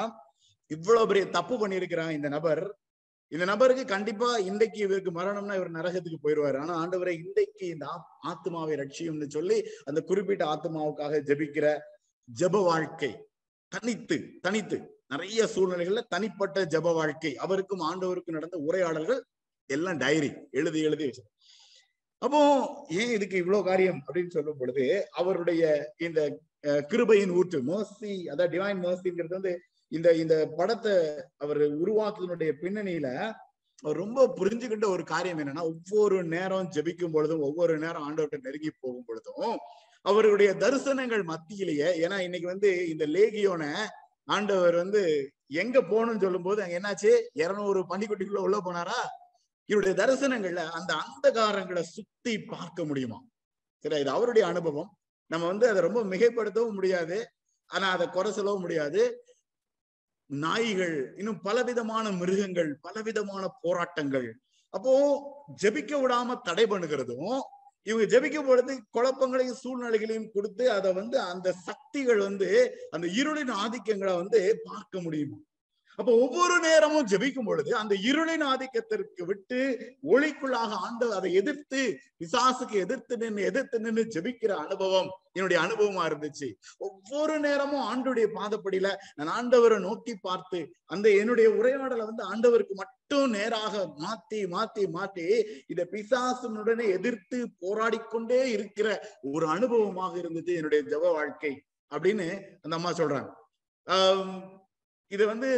இவ்வளவு பெரிய தப்பு பண்ணியிருக்கிறான் இந்த நபர் இந்த நபருக்கு கண்டிப்பா இன்றைக்கு இவருக்கு மரணம்னா இவர் நரகத்துக்கு போயிடுவாரு ஆனா ஆண்டவரை இன்றைக்கு இந்த ஆத்மாவை ரட்சியும்னு சொல்லி அந்த குறிப்பிட்ட ஆத்மாவுக்காக ஜபிக்கிற ஜப வாழ்க்கை தனித்து தனித்து நிறைய சூழ்நிலைகள்ல தனிப்பட்ட ஜப வாழ்க்கை. அவருக்கும் ஆண்டவருக்கும் நடந்த உரையாடல்கள் எல்லாம் டைரி எழுதி எழுதி வச்சு அப்போ ஏன் இதுக்கு இவ்வளவு காரியம் அப்படின்னு சொல்லும் பொழுது அவருடைய இந்த கிருபையின் ஊற்று மோசி அதாவது டிவைன் மோசிங்கிறது வந்து இந்த இந்த படத்தை அவர் உருவாக்குவதனுடைய பின்னணியில அவர் ரொம்ப புரிஞ்சுக்கிட்ட ஒரு காரியம் என்னன்னா ஒவ்வொரு நேரம் ஜபிக்கும் பொழுதும் ஒவ்வொரு நேரம் ஆண்டவர்கிட்ட நெருங்கி போகும் பொழுதும் அவருடைய தரிசனங்கள் மத்தியிலேயே ஏன்னா இன்னைக்கு வந்து இந்த லேகியோன ஆண்டவர் வந்து எங்க போகணும்னு சொல்லும் போது அங்க என்னாச்சு? இருநூறு பண்டிக்குட்டிக்குள்ள உள்ள போனாரா? இவருடைய தரிசனங்கள்ல அந்த அந்தகாரங்களை சுத்தி பார்க்க முடியுமா? சரி இது அவருடைய அனுபவம். நம்ம வந்து அதை ரொம்ப மிகைப்படுத்தவும் முடியாது. ஆனா அதை குறை சொல்லவும் முடியாது. நாய்கள் இன்னும் பலவிதமான மிருகங்கள் பலவிதமான போராட்டங்கள். அப்போ ஜெபிக்க விடாம தடை பண்ணுகிறதும் இவங்க ஜெபிக்கும் பொழுது குழப்பங்களையும் சூழ்நிலைகளையும் கொடுத்து அதை வந்து அந்த சக்திகள் வந்து அந்த இருளின் ஆதிக்கங்களை வந்து பார்க்க முடியுமா? அப்ப ஒவ்வொரு நேரமும் ஜெபிக்கும் பொழுது அந்த இருளின் ஆதிக்கத்திற்கு விட்டு ஒளிக்குள்ளாக ஆண்டவர் அதை எதிர்த்து பிசாசுக்கு எதிர்த்து நின்று எதிர்த்து நின்று ஜெபிக்கிற அனுபவம் என்னுடைய அனுபவமா இருந்துச்சு. ஒவ்வொரு நேரமும் ஆண்டுடைய பாதப்படியில நான் ஆண்டவரை நோக்கி பார்த்து அந்த என்னுடைய உரையாடலை வந்து ஆண்டவருக்கு மட்டும் நேராக மாத்தி மாத்தி மாத்தி இத பிசாசுனுடனே எதிர்த்து போராடிக்கொண்டே இருக்கிற ஒரு அனுபவமாக இருந்தது என்னுடைய ஜப வாழ்க்கை அப்படின்னு அந்த அம்மா சொல்றாங்க. ஆஹ் இது வந்து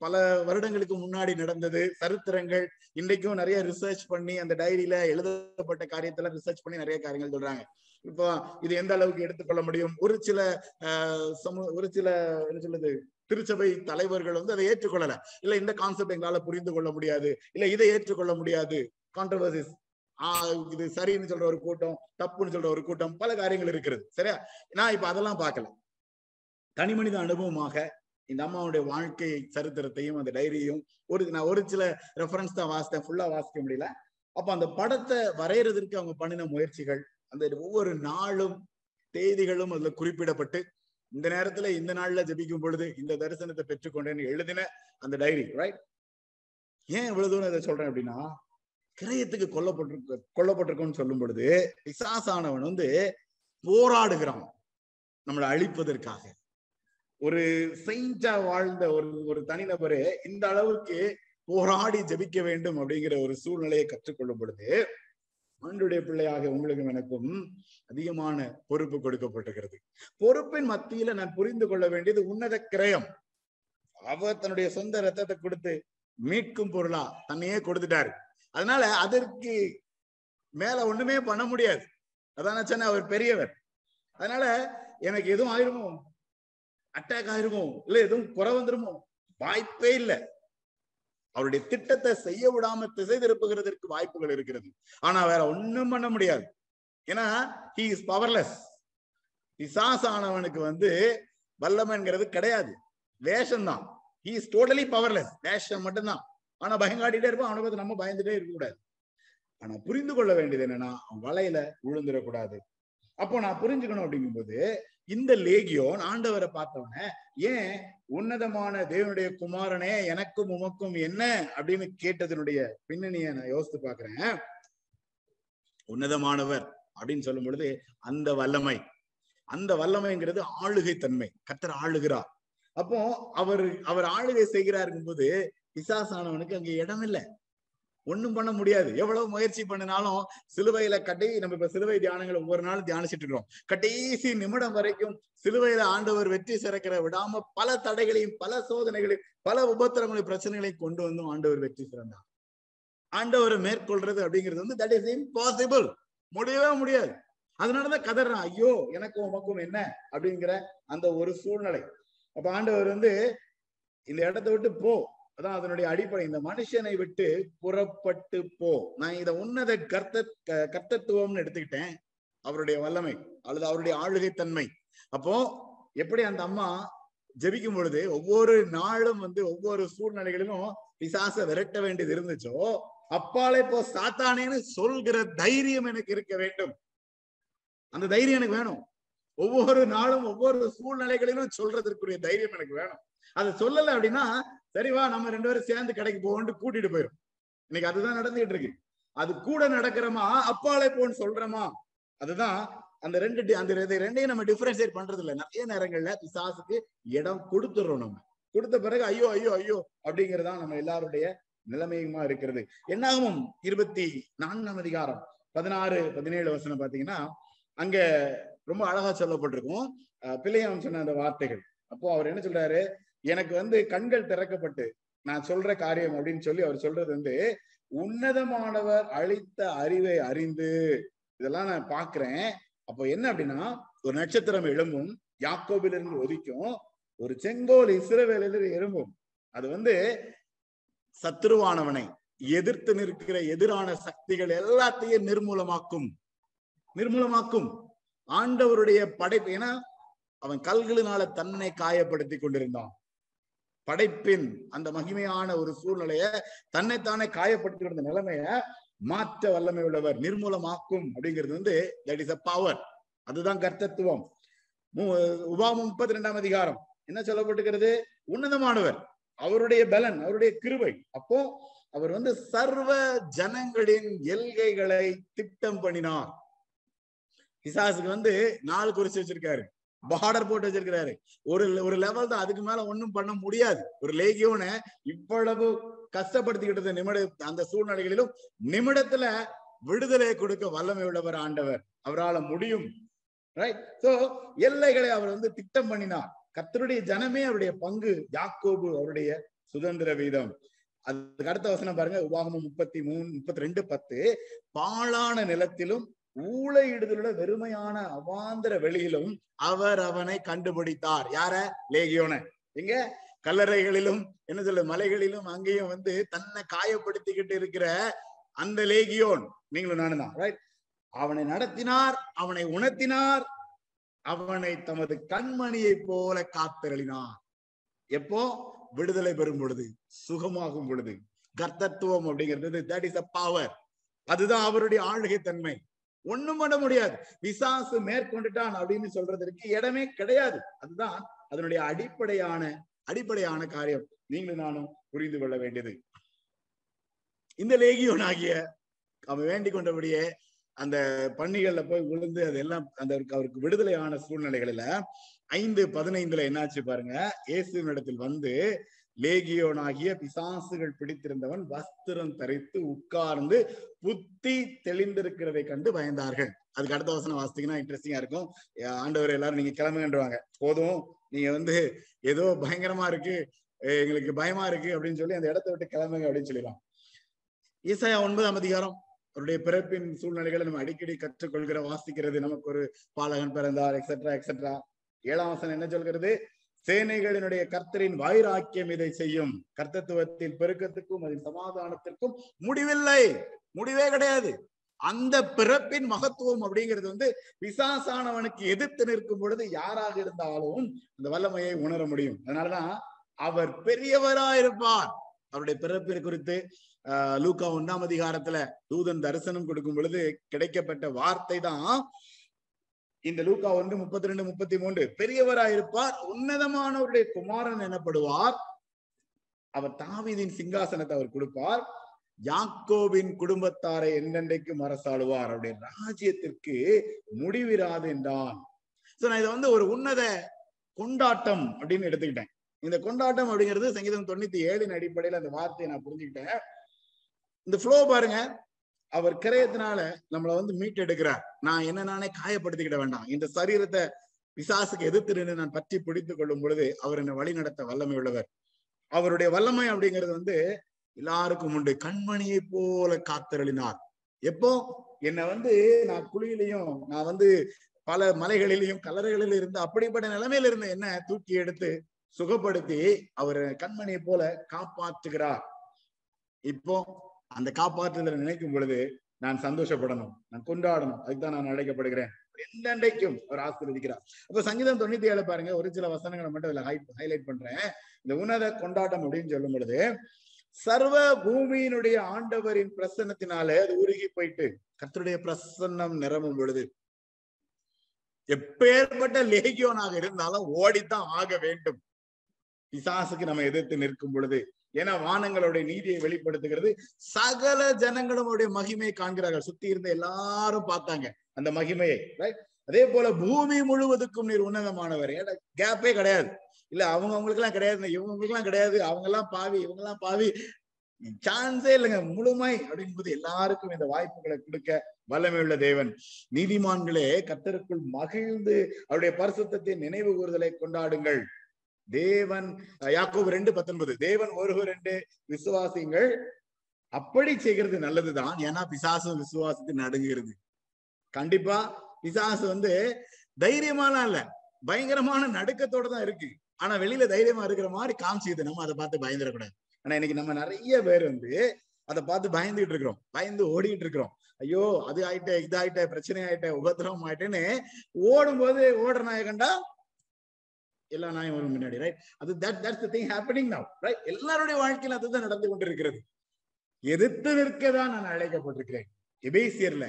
பல வருடங்களுக்கு முன்னாடி நடந்தது. சரித்திரங்கள் இன்றைக்கும் நிறைய ரிசர்ச் பண்ணி அந்த டைரியில எழுதப்பட்ட காரியத்துல ரிசர்ச் பண்ணி நிறைய காரியங்கள் சொல்றாங்க. இப்போ இது எந்த அளவுக்கு எடுத்துக்கொள்ள முடியும்? ஒரு சில ஆஹ் ஒரு சில என்ன சொல்லுது திருச்சபை தலைவர்கள் வந்து அதை ஏற்றுக்கொள்ளல. இல்ல இந்த கான்செப்ட் எங்களால புரிந்து கொள்ள முடியாது. இல்ல இதை ஏற்றுக்கொள்ள முடியாது. கான்ட்ரவர்சிஸ் ஆஹ் இது சரின்னு சொல்ற ஒரு கூட்டம் தப்புன்னு சொல்ற ஒரு கூட்டம் பல காரியங்கள் இருக்கிறது. சரியா? நான் இப்ப அதெல்லாம் பார்க்கல. தனி மனித அனுபவமாக இந்த அம்மாவுடைய வாழ்க்கை சரித்திரத்தையும் அந்த டைரியும் ஒரு நான் ஒரு சில ரெஃபரன்ஸ் தான் வாசித்தேன் ஃபுல்லா வாசிக்க முடியல. அப்ப அந்த படத்தை வரைகிறதுக்கு அவங்க பண்ணின முயற்சிகள் அந்த ஒவ்வொரு நாளும் தேதிகளும் அதுல குறிப்பிடப்பட்டு இந்த நேரத்துல இந்த நாள்ல ஜபிக்கும் பொழுது இந்த தரிசனத்தை பெற்றுக்கொண்டேன்னு எழுதின அந்த டைரி ரைட் ஏன் இவ்வளவு தூரம் இதை சொல்றேன் அப்படின்னா கிரயத்துக்கு கொல்லப்பட்டிருக்க கொல்லப்பட்டிருக்கோம்னு சொல்லும் பொழுது பிசாசானவன் வந்து போராடுகிறான் நம்மளை அழிப்பதற்காக. ஒரு செயின்டா வாழ்ந்த ஒரு ஒரு தனிநபரு இந்த அளவுக்கு போராடி ஜெபிக்க வேண்டும் அப்படிங்கிற ஒரு சூழ்நிலையை கற்றுக்கொள்ளும் பொழுது ஆண்டுடைய பிள்ளையாக உங்களுக்கும் எனக்கும் அதிகமான பொறுப்பு கொடுக்கப்பட்டிருக்கிறது. பொறுப்பின் மத்தியில நான் புரிந்து கொள்ள வேண்டியது உன்னத கிரயம். அவர் தன்னுடைய சொந்த ரத்தத்தை கொடுத்து மீட்கும் பொருளா தன்னையே கொடுத்துட்டாரு. அதனால அதற்கு மேல ஒண்ணுமே பண்ண முடியாது. அதான் சொன்ன அவர் பெரியவர். அதனால எனக்கு எதுவும் ஆயிருமோ? அட்டாக் ஆயிருமோ? இல்ல எதுவும் குறை வந்துருமோ? வாய்ப்பே இல்லை. அவருடைய திட்டத்தை செய்ய விடாம திசை திருப்புகிறதற்கு வாய்ப்புகள் இருக்கிறது. ஆனா வேற ஒண்ணும் பண்ண முடியாது. ஏன்னா ஹி இஸ் பவர்லெஸ் பிசாஸ் ஆனவனுக்கு வந்து வல்லமைங்கிறது கிடையாது. வேஷம்தான் ஹி இஸ் டோட்டலி பவர்லெஸ் வேஷம் மட்டும்தான். ஆனா பயங்காட்டிட்டே இருப்போம் அவனை பார்த்து நம்ம பயந்துட்டே இருக்க கூடாது. ஆனா புரிந்து கொள்ள வேண்டியது என்னன்னா அவன் வலையில விழுந்துடக்கூடாது. அப்போ நான் புரிஞ்சுக்கணும் அப்படிங்கும்போது இந்த லேகியோன் ஆண்டவரை பார்த்தவன ஏன் உன்னதமான தேவனுடைய குமாரனே எனக்கும் உமக்கும் என்ன? அப்படின்னு கேட்டதனுடைய பின்னணியை நான் யோசித்து பாக்குறேன் உன்னதமானவர் அப்படின்னு சொல்லும் பொழுது அந்த வல்லமை அந்த வல்லமைங்கிறது ஆளுகை தன்மை கத்தர் ஆளுகிறார். அப்போ அவர் அவர் ஆளுகை செய்கிறாருங்கும் போது பிசாசானவனுக்கு அங்க இடம் இல்லை ஒண்ணும் பண்ண முடியாது. எவ்வளவு முயற்சி பண்ணினாலும் சிலுவையில கட்டை நம்ம இப்ப சிலுவை தியானங்களை ஒவ்வொரு நாளும் தியானிச்சுட்டு இருக்கிறோம். கடைசி நிமிடம் வரைக்கும் சிலுவையில ஆண்டவர் வெற்றி சிறக்கிற விடாம பல தடைகளையும் பல சோதனைகளையும் பல உபத்திரங்களையும் பிரச்சனைகளையும் கொண்டு வந்தும் ஆண்டவர் வெற்றி சிறந்தார். ஆண்டவரை மேற்கொள்றது அப்படிங்கிறது வந்து தட் இஸ் இம்பாசிபிள் முடியவே முடியாது. அதனாலதான் கதறான். ஐயோ எனக்கும் உமக்கும் என்ன? அப்படிங்கிற அந்த ஒரு சூழ்நிலை. அப்ப ஆண்டவர் வந்து இந்த இடத்த விட்டு போ. அதான் அதனுடைய அடிப்படை. இந்த மனுஷனை விட்டு புறப்பட்டு போ. நான் இதை உன்னத கர்த்த கர்த்தத்துவம்னு எடுத்துக்கிட்டேன். அவருடைய வல்லமை அல்லது அவருடைய ஆளுகை தன்மை அப்போ எப்படி அந்த அம்மா ஜெபிக்கும் பொழுது ஒவ்வொரு நாளும் வந்து ஒவ்வொரு சூழ்நிலைகளிலும் பிசாச விரட்ட வேண்டியது இருந்துச்சோ அப்பாலே போ சாத்தானேன்னு சொல்கிற தைரியம் எனக்கு இருக்க வேண்டும். அந்த தைரியம் எனக்கு வேணும். ஒவ்வொரு நாளும் ஒவ்வொரு சூழ்நிலைகளிலும் சொல்றதற்குரிய தைரியம் எனக்கு வேணும். அதை சொல்லல அப்படின்னா சரிவா நம்ம ரெண்டு பேரும் சேர்ந்து கடைக்கு போவோம்னு கூட்டிட்டு போயிரும். இன்னைக்கு அதுதான் நடந்துகிட்டு இருக்கு. அது கூட நடக்கிறோமா அப்பாலே போன்னு சொல்றோமா? அதுதான் அந்த ரெண்டு அந்த ரெண்டையும் நம்ம டிஃபரன்சியேட் பண்றது இல்ல. நிறைய நேரங்கள்ல பிசாசுக்கு இடம் கொடுத்துடுறோம் நம்ம. கொடுத்த பிறகு ஐயோ ஐயோ ஐயோ அப்படிங்கறதா நம்ம எல்லாருடைய நிலைமையுமா இருக்கிறது. என்னாகும்? இருபத்தி நான்காம் அதிகாரம் பதினாறு பதினேழு வருஷம் பாத்தீங்கன்னா அங்க ரொம்ப அழகா சொல்லப்பட்டிருக்கும். பிள்ளையம் சொன்ன அந்த வார்த்தைகள். அப்போ அவர் என்ன சொல்றாரு? எனக்கு வந்து கண்கள் திறக்கப்பட்டு நான் சொல்ற காரியம் அப்படின்னு சொல்லி அவர் சொல்றது வந்து உன்னதமானவர் அளித்த அறிவை அறிந்து. இதெல்லாம் நான் பாக்குறேன் அப்போ என்ன அப்படின்னா ஒரு நட்சத்திரம் எழும்பும் யாக்கோபிலிருந்து ஒதிக்கும் ஒரு செங்கோல் இஸ்ரவேலில் எழும்பும். அது வந்து சத்துருவானவனை எதிர்த்து நிற்கிற எதிரான சக்திகள் எல்லாத்தையும் நிர்மூலமாக்கும். நிர்மூலமாக்கும். ஆண்டவருடைய படைப்பு ஏன்னா அவன் கல்களினால தன்னை காயப்படுத்தி கொண்டிருந்தான். படைப்பின் அந்த மகிமையான ஒரு சூழ்நிலைய தன்னைத்தானே காயப்படுத்தி இருந்த நிலைமைய மாற்ற வல்லமை உள்ளவர் நிர்மூலமாக்கும் அப்படிங்கிறது வந்து தட் இஸ் அ பவர் அதுதான் கர்த்தத்துவம். உபா முப்பத்தி ரெண்டாம் அதிகாரம். என்ன சொல்லப்பட்டுக்கிறது உன்னதமானவர் அவருடைய பலன் அவருடைய கிருவை அப்போ அவர் வந்து சர்வ ஜனங்களின் எல்கைகளை திட்டம் பண்ணினார். பிசாசுக்கு வந்து நாள் குறிச்சு வச்சிருக்காரு. பார்டர் போட்டு வச்சிருக்கிறாரு. ஒரு ஒரு லெவல் தான். அதுக்கு மேல ஒன்னும் பண்ண முடியாது. ஒரு லேகியோனை இவ்வளவு கஷ்டப்படுத்திக்கிட்டது நிமிட அந்த சூழ்நிலைகளிலும் நிமிடத்துல விடுதலை கொடுக்க வல்லமை உள்ளவர் ஆண்டவர். அவரால் முடியும். ரைட் சோ எல்லைகளை அவர் வந்து திட்டம் பண்ணினார். கத்தருடைய ஜனமே அவருடைய பங்கு யாக்கோபு அவருடைய சுதந்திர வீதம். அதுக்கு அடுத்த வசனம் பாருங்க. உபாகமும் முப்பத்தி மூணு முப்பத்தி ரெண்டு பத்து. பாழான நிலத்திலும் ஊழையிடுதலோட வெறுமையான அவாந்திர வெளியிலும் அவர் அவனை கண்டுபிடித்தார். யார? லேகியோன. எங்க? கல்லறைகளிலும் என்ன சொல்ல மலைகளிலும் அங்கேயும் வந்து தன்னை காயப்படுத்திக்கிட்டு இருக்கிற அந்த லேகியோன். நீங்களும் நானும் தான் ரைட் அவனை நடத்தினார் அவனை உணர்த்தினார் அவனை தமது கண்மணியை போல காத்தருளினார். எப்போ? விடுதலை பெறும் பொழுது சுகமாகும் பொழுது. கர்த்தத்துவம் அப்படிங்கிறது தட் இஸ் அ பவர் அதுதான் அவருடைய ஆளுகை தன்மை. ஒண்ணும் பண்ண முடியாது. விசாசு மேற்கொண்டுட்டான் அப்படின்னு சொல்றதற்கு இடமே கிடையாது. அதுதான் அதனுடைய அடிப்படையான அடிப்படையான காரியம். நீங்களும் நானும் புரிந்து கொள்ள வேண்டியது. இந்த லேகியோன் ஆகிய அவன் வேண்டிக் கொண்டபடியே அந்த பன்னிகள்ல போய் விழுந்து அதெல்லாம் அந்த அவருக்கு விடுதலையான சூழ்நிலைகளில ஐந்து பதினைந்துல என்னாச்சு பாருங்க. இயேசுவினிடத்தில் வந்து லேகியோனாகிய பிசாசுகள் பிடித்திருந்தவன் வஸ்திரம் தரித்து உட்கார்ந்து புத்தி தெளிந்திருக்கிறதை கண்டு பயந்தார்கள். அதுக்கு அடுத்த வசனம் வாசித்தீங்கன்னா இன்ட்ரெஸ்டிங்கா இருக்கும். ஆண்டவர் எல்லாரும் நீங்க கிளம்புங்கன்றாங்க போதும் நீங்க வந்து ஏதோ பயங்கரமா இருக்கு எங்களுக்கு பயமா இருக்கு அப்படின்னு சொல்லி அந்த இடத்த விட்டு கிளம்புங்க அப்படின்னு சொல்லிடலாம் ஈசாயா ஒன்பதாம் அதிகாரம் அவருடைய பிறப்பின் சூழ்நிலைகளை நம்ம அடிக்கடி கற்றுக்கொள்கிற வாசிக்கிறது நமக்கு ஒரு பாலகன் பிறந்தார் எக்ஸட்ரா எக்ஸட்ரா ஏழாம் வசனம் என்ன சொல்கிறது? சேனைகளினுடைய கர்த்தரின் வைராக்கியம் இதை செய்யும். கர்த்தத்துவத்தின் பெருக்கத்துக்கும் அதன் சமாதானத்திற்கும் முடிவில்லை. முடிவே கிடையாது. அந்த பிறப்பின் மகத்துவம் அப்படிங்கிறது வந்து விசாசானவனுக்கு எதிர்த்து நிற்கும் பொழுது யாராக இருந்தாலும் அந்த வல்லமையை உணர முடியும். அதனாலதான் அவர் பெரியவரா இருப்பார் அவருடைய பிறப்பின் குறித்து ஆஹ் லூக்கா ஒன்றாம் அதிகாரத்துல தூதன் தரிசனம் கொடுக்கும் பொழுது கிடைக்கப்பட்ட வார்த்தை தான் இந்த லூக்கா ஒன்று முப்பத்தி ரெண்டு முப்பத்தி மூன்று பெரியவராயிருப்பார் உன்னதமானவருடைய குமாரன் எனப்படுவார். அவர் தாவீதின் சிங்காசனத்தை அவர் கொடுப்பார். யாக்கோவின் குடும்பத்தாரை என்றென்றைக்கும் அரசாளுவார். அவருடைய ராஜ்யத்திற்கு முடிவிராது என்றான். சோ நான் இதை வந்து ஒரு உன்னத கொண்டாட்டம் அப்படின்னு எடுத்துக்கிட்டேன். இந்த கொண்டாட்டம் அப்படிங்கிறது சங்கீதம் தொண்ணூத்தி ஏழின் அடிப்படையில அந்த வார்த்தையை நான் புரிஞ்சுக்கிட்டேன். இந்த ஃப்ளோ பாருங்க. அவர் கிரயத்தினால நம்மளை வந்து மீட்டெடுக்கிறார். நான் என்ன நானே காயப்படுத்திக்கிட வேண்டாம். இந்த சரீரத்தை பிசாசுக்கு எதிர்த்து நின்று நான் பற்றி பிடித்து கொள்ளும் பொழுது அவர் என்னை வழி நடத்த வல்லமை உள்ளவர். அவருடைய வல்லமை அப்படிங்கிறது வந்து எல்லாருக்கும் உண்டு. கண்மணியை போல காத்தருளினார். எப்போ? என்னை வந்து நான் குழியிலையும் நான் வந்து பல மலைகளிலையும் கலரைகளில் இருந்து அப்படிப்பட்ட நிலைமையில இருந்து என்ன தூக்கி எடுத்து சுகப்படுத்தி அவர் கண்மணியை போல காப்பாற்றுகிறார். இப்போ அந்த காப்பாற்றுதலை நினைக்கும் பொழுது நான் சந்தோஷப்படணும். நான் கொண்டாடணும். அதுக்குதான் நான் அழைக்கப்படுகிறேன். எந்தண்டைக்கும் அவர் ஆசீர்வதிக்கிறார். அப்ப சங்கீதம் தொண்ணூத்தி ஏழு பாருங்க. ஒரு சில வசனங்களை மட்டும் இதுல ஹைலைட் பண்றேன். இந்த உன்னத கொண்டாட்டம் அப்படின்னு சொல்லும் பொழுது சர்வ பூமியினுடைய ஆண்டவரின் பிரசன்னத்தினாலே அது உருகி போயிட்டு கர்த்தருடைய பிரசன்னம் நிரம்பும் பொழுது எப்பேற்பட்ட லேகியோனாக இருந்தாலும் ஓடித்தான் ஆக வேண்டும். பிசாசுக்கு நம்ம எதிர்த்து நிற்கும் பொழுது ஏன்னா வானங்களுடைய நீதியை வெளிப்படுத்துகிறது. சகல ஜனங்களும் அவருடைய மகிமையை காண்கிறார்கள். சுத்தி இருந்த எல்லாரும் பார்த்தாங்க அந்த மகிமையை ரைட் அதே போல பூமி முழுவதுக்கும் நீர் உன்னதமானவர். ஏன்னா கேப்பே கிடையாது. இல்ல அவங்க அவங்களுக்கு எல்லாம் கிடையாது. இவங்களுக்கு எல்லாம் கிடையாது அவங்க எல்லாம் பாவி இவங்க எல்லாம் பாவி. சான்ஸே இல்லைங்க. முழுமை அப்படிங்கும்போது எல்லாருக்கும் இந்த வாய்ப்புகளை கொடுக்க வல்லமை உள்ள தேவன். நீதிமான்களே கத்தருக்குள் மகிழ்ந்து அவருடைய பரிசுத்தத்தை நினைவு கூறுதலை கொண்டாடுங்கள். தேவன் யாக்கோபு ரெண்டு பத்தொன்பது தேவன் ஒருவர் ரெண்டு விசுவாசிங்கள் அப்படி செய்கிறது நல்லதுதான். ஏன்னா பிசாசும் விசுவாசத்தை நடுங்குகிறது. கண்டிப்பா பிசாசு வந்து தைரியமாலாம் இல்ல பயங்கரமான நடுக்கத்தோட தான் இருக்கு. ஆனா வெளியில தைரியமா இருக்கிற மாதிரி காமிச்சுது நம்ம அதை பார்த்து பயந்துடக்கூடாது. ஆனா இன்னைக்கு நம்ம நிறைய பேர் வந்து அதை பார்த்து பயந்துகிட்டு இருக்கிறோம். பயந்து ஓடிட்டு இருக்கிறோம். ஐயோ அது ஆயிட்டே இது ஆயிட்டே பிரச்சனை ஆயிட்டே உபத்திரம் ஆயிட்டேன்னு ஓடும்போது ஓடுற நாயகண்டா எல்லா நாயும் வரும் முன்னாடி ரைட் அது that that's the thing happening now right எல்லாருடைய வாழ்க்கையில அதுதான் நடந்து கொண்டிருக்கிறது. எதிர்த்து நிற்க தான் நான் அழைக்கப்பட்டிருக்கிறேன். எபேசியர்ல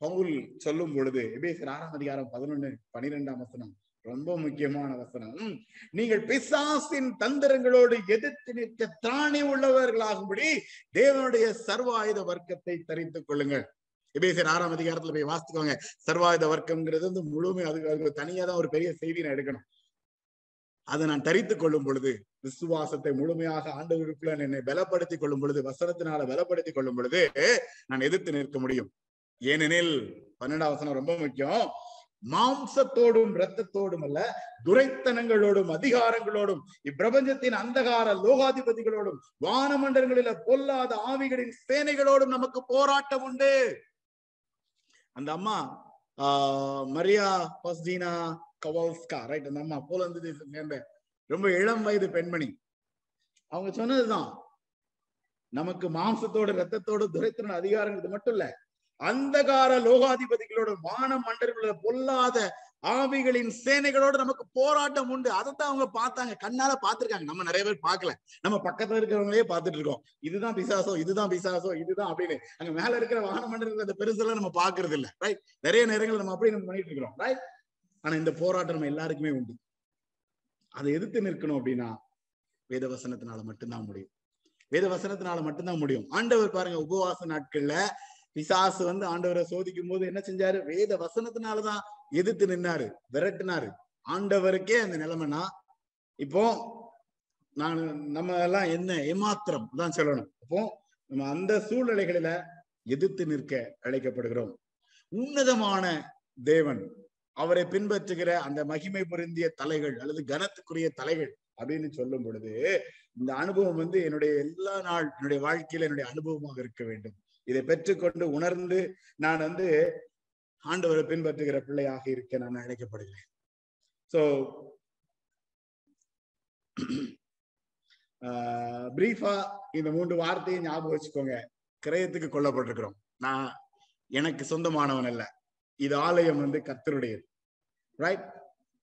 பவுல் சொல்லும் பொழுது எபேசியர் ஆறாம் அதிகாரம் பதினொன்னு பனிரெண்டாம் வசனம் ரொம்ப முக்கியமான வசனம். நீங்கள் பிசாசின் தந்திரங்களோடு எதிர்த்து நிற்க திராணி உள்ளவர்களாகும்படி தேவனுடைய சர்வாயுத வர்க்கத்தை தரித்துக் கொள்ளுங்கள். எபேசியர் ஆறாம் அதிகாரத்துல போய் வாசித்துக்கோங்க சர்வாயுத வர்க்கம்ங்கிறது வந்து முழுமை அது அது தனியா தான் ஒரு பெரிய செய்தி நான் எடுக்கணும். அதை நான் தரித்துக் கொள்ளும் பொழுது விசுவாசத்தை முழுமையாக ஆண்டவருக்குள்ள என்னை பலப்படுத்திக் கொள்ளும் பொழுது வசனத்தினால பலப்படுத்திக் கொள்ளும் பொழுது நான் எதிர்த்து நிற்க முடியும். ஏனெனில் பன்னெண்டாம் வசனம் ரொம்ப முக்கியம். மாம்சத்தோடும் இரத்தத்தோடும் அல்ல துரைத்தனங்களோடும் அதிகாரங்களோடும் இப்பிரபஞ்சத்தின் அந்தகார லோகாதிபதிகளோடும் வானமண்டலங்களில பொல்லாத ஆவிகளின் சேனைகளோடும் நமக்கு போராட்டம் உண்டு. அந்த அம்மா ஆஹ் மரியா பஸ்தீனா கவால்ஸ்கா ரைட் அந்த அம்மா போலந்து தேசம் சேர்ந்த ரொம்ப இளம் வயது பெண்மணி. அவங்க சொன்னதுதான். நமக்கு மாம்சத்தோட ரத்தத்தோட துரைத்திறன் அதிகாரங்கிறது மட்டும் இல்ல. அந்தகார லோகாதிபதிகளோட வான மண்டலங்களோட பொல்லாத ஆவிகளின் சேனைகளோட நமக்கு போராட்டம் உண்டு. அதைத்தான் அவங்க பார்த்தாங்க. கண்ணால பார்த்திருக்காங்க. நம்ம நிறைய பேர் பார்க்கல. நம்ம பக்கத்துல இருக்கிறவங்களே பார்த்துட்டு இருக்கோம். இதுதான் பிசாசோ இதுதான் பிசாசோ இதுதான் அப்படின்னு. அங்க மேல இருக்கிற வான மண்டலங்கள் அந்த பெருசெல்லாம் நம்ம பாக்குறது இல்ல. ரைட் நிறைய நேரங்கள் நம்ம அப்படி நம்ம பண்ணிட்டு இருக்கிறோம். ரைட் ஆனா இந்த போராட்டம் நம்ம எல்லாருக்குமே உண்டு. அதை எதிர்த்து நிற்கணும் அப்படின்னா வேத வசனத்தினால மட்டும்தான் முடியும். வேத வசனத்தினால மட்டும்தான் முடியும். ஆண்டவர் பாருங்க உபவாச நாட்கள்ல பிசாசு வந்து ஆண்டவரை சோதிக்கும் போது என்ன செஞ்சாரு? வேத வசனத்தினாலதான் எதிர்த்து நின்னாரு விரட்டினாரு. ஆண்டவருக்கே அந்த நிலைமைனா இப்போ நான் நம்ம எல்லாம் என்ன ஏமாத்திரம் தான் சொல்லணும். அப்போ நம்ம அந்த சூழ்நிலைகளில எதிர்த்து நிற்க அழைக்கப்படுகிறோம். உன்னதமான தேவன் அவரை பின்பற்றுகிற அந்த மகிமை பொருந்திய தலைகள் அல்லது கனத்துக்குரிய தலைகள் அப்படின்னு சொல்லும் பொழுது இந்த அனுபவம் வந்து என்னுடைய எல்லா நாள் என்னுடைய வாழ்க்கையில என்னுடைய அனுபவமாக இருக்க வேண்டும். இதை பெற்றுக்கொண்டு உணர்ந்து நான் வந்து ஆண்டவரை பின்பற்றுகிற பிள்ளையாக இருக்க நான் அழைக்கப்படுகிறேன். சோ பிரீஃபா இந்த மூன்று வார்த்தையை ஞாபகம் வச்சுக்கோங்க. கிரயத்துக்கு கொல்லப்பட்டிருக்கிறோம். நான் எனக்கு சொந்தமானவன் அல்ல. இது ஆலயம் வந்து கர்த்தருடையது ரைட்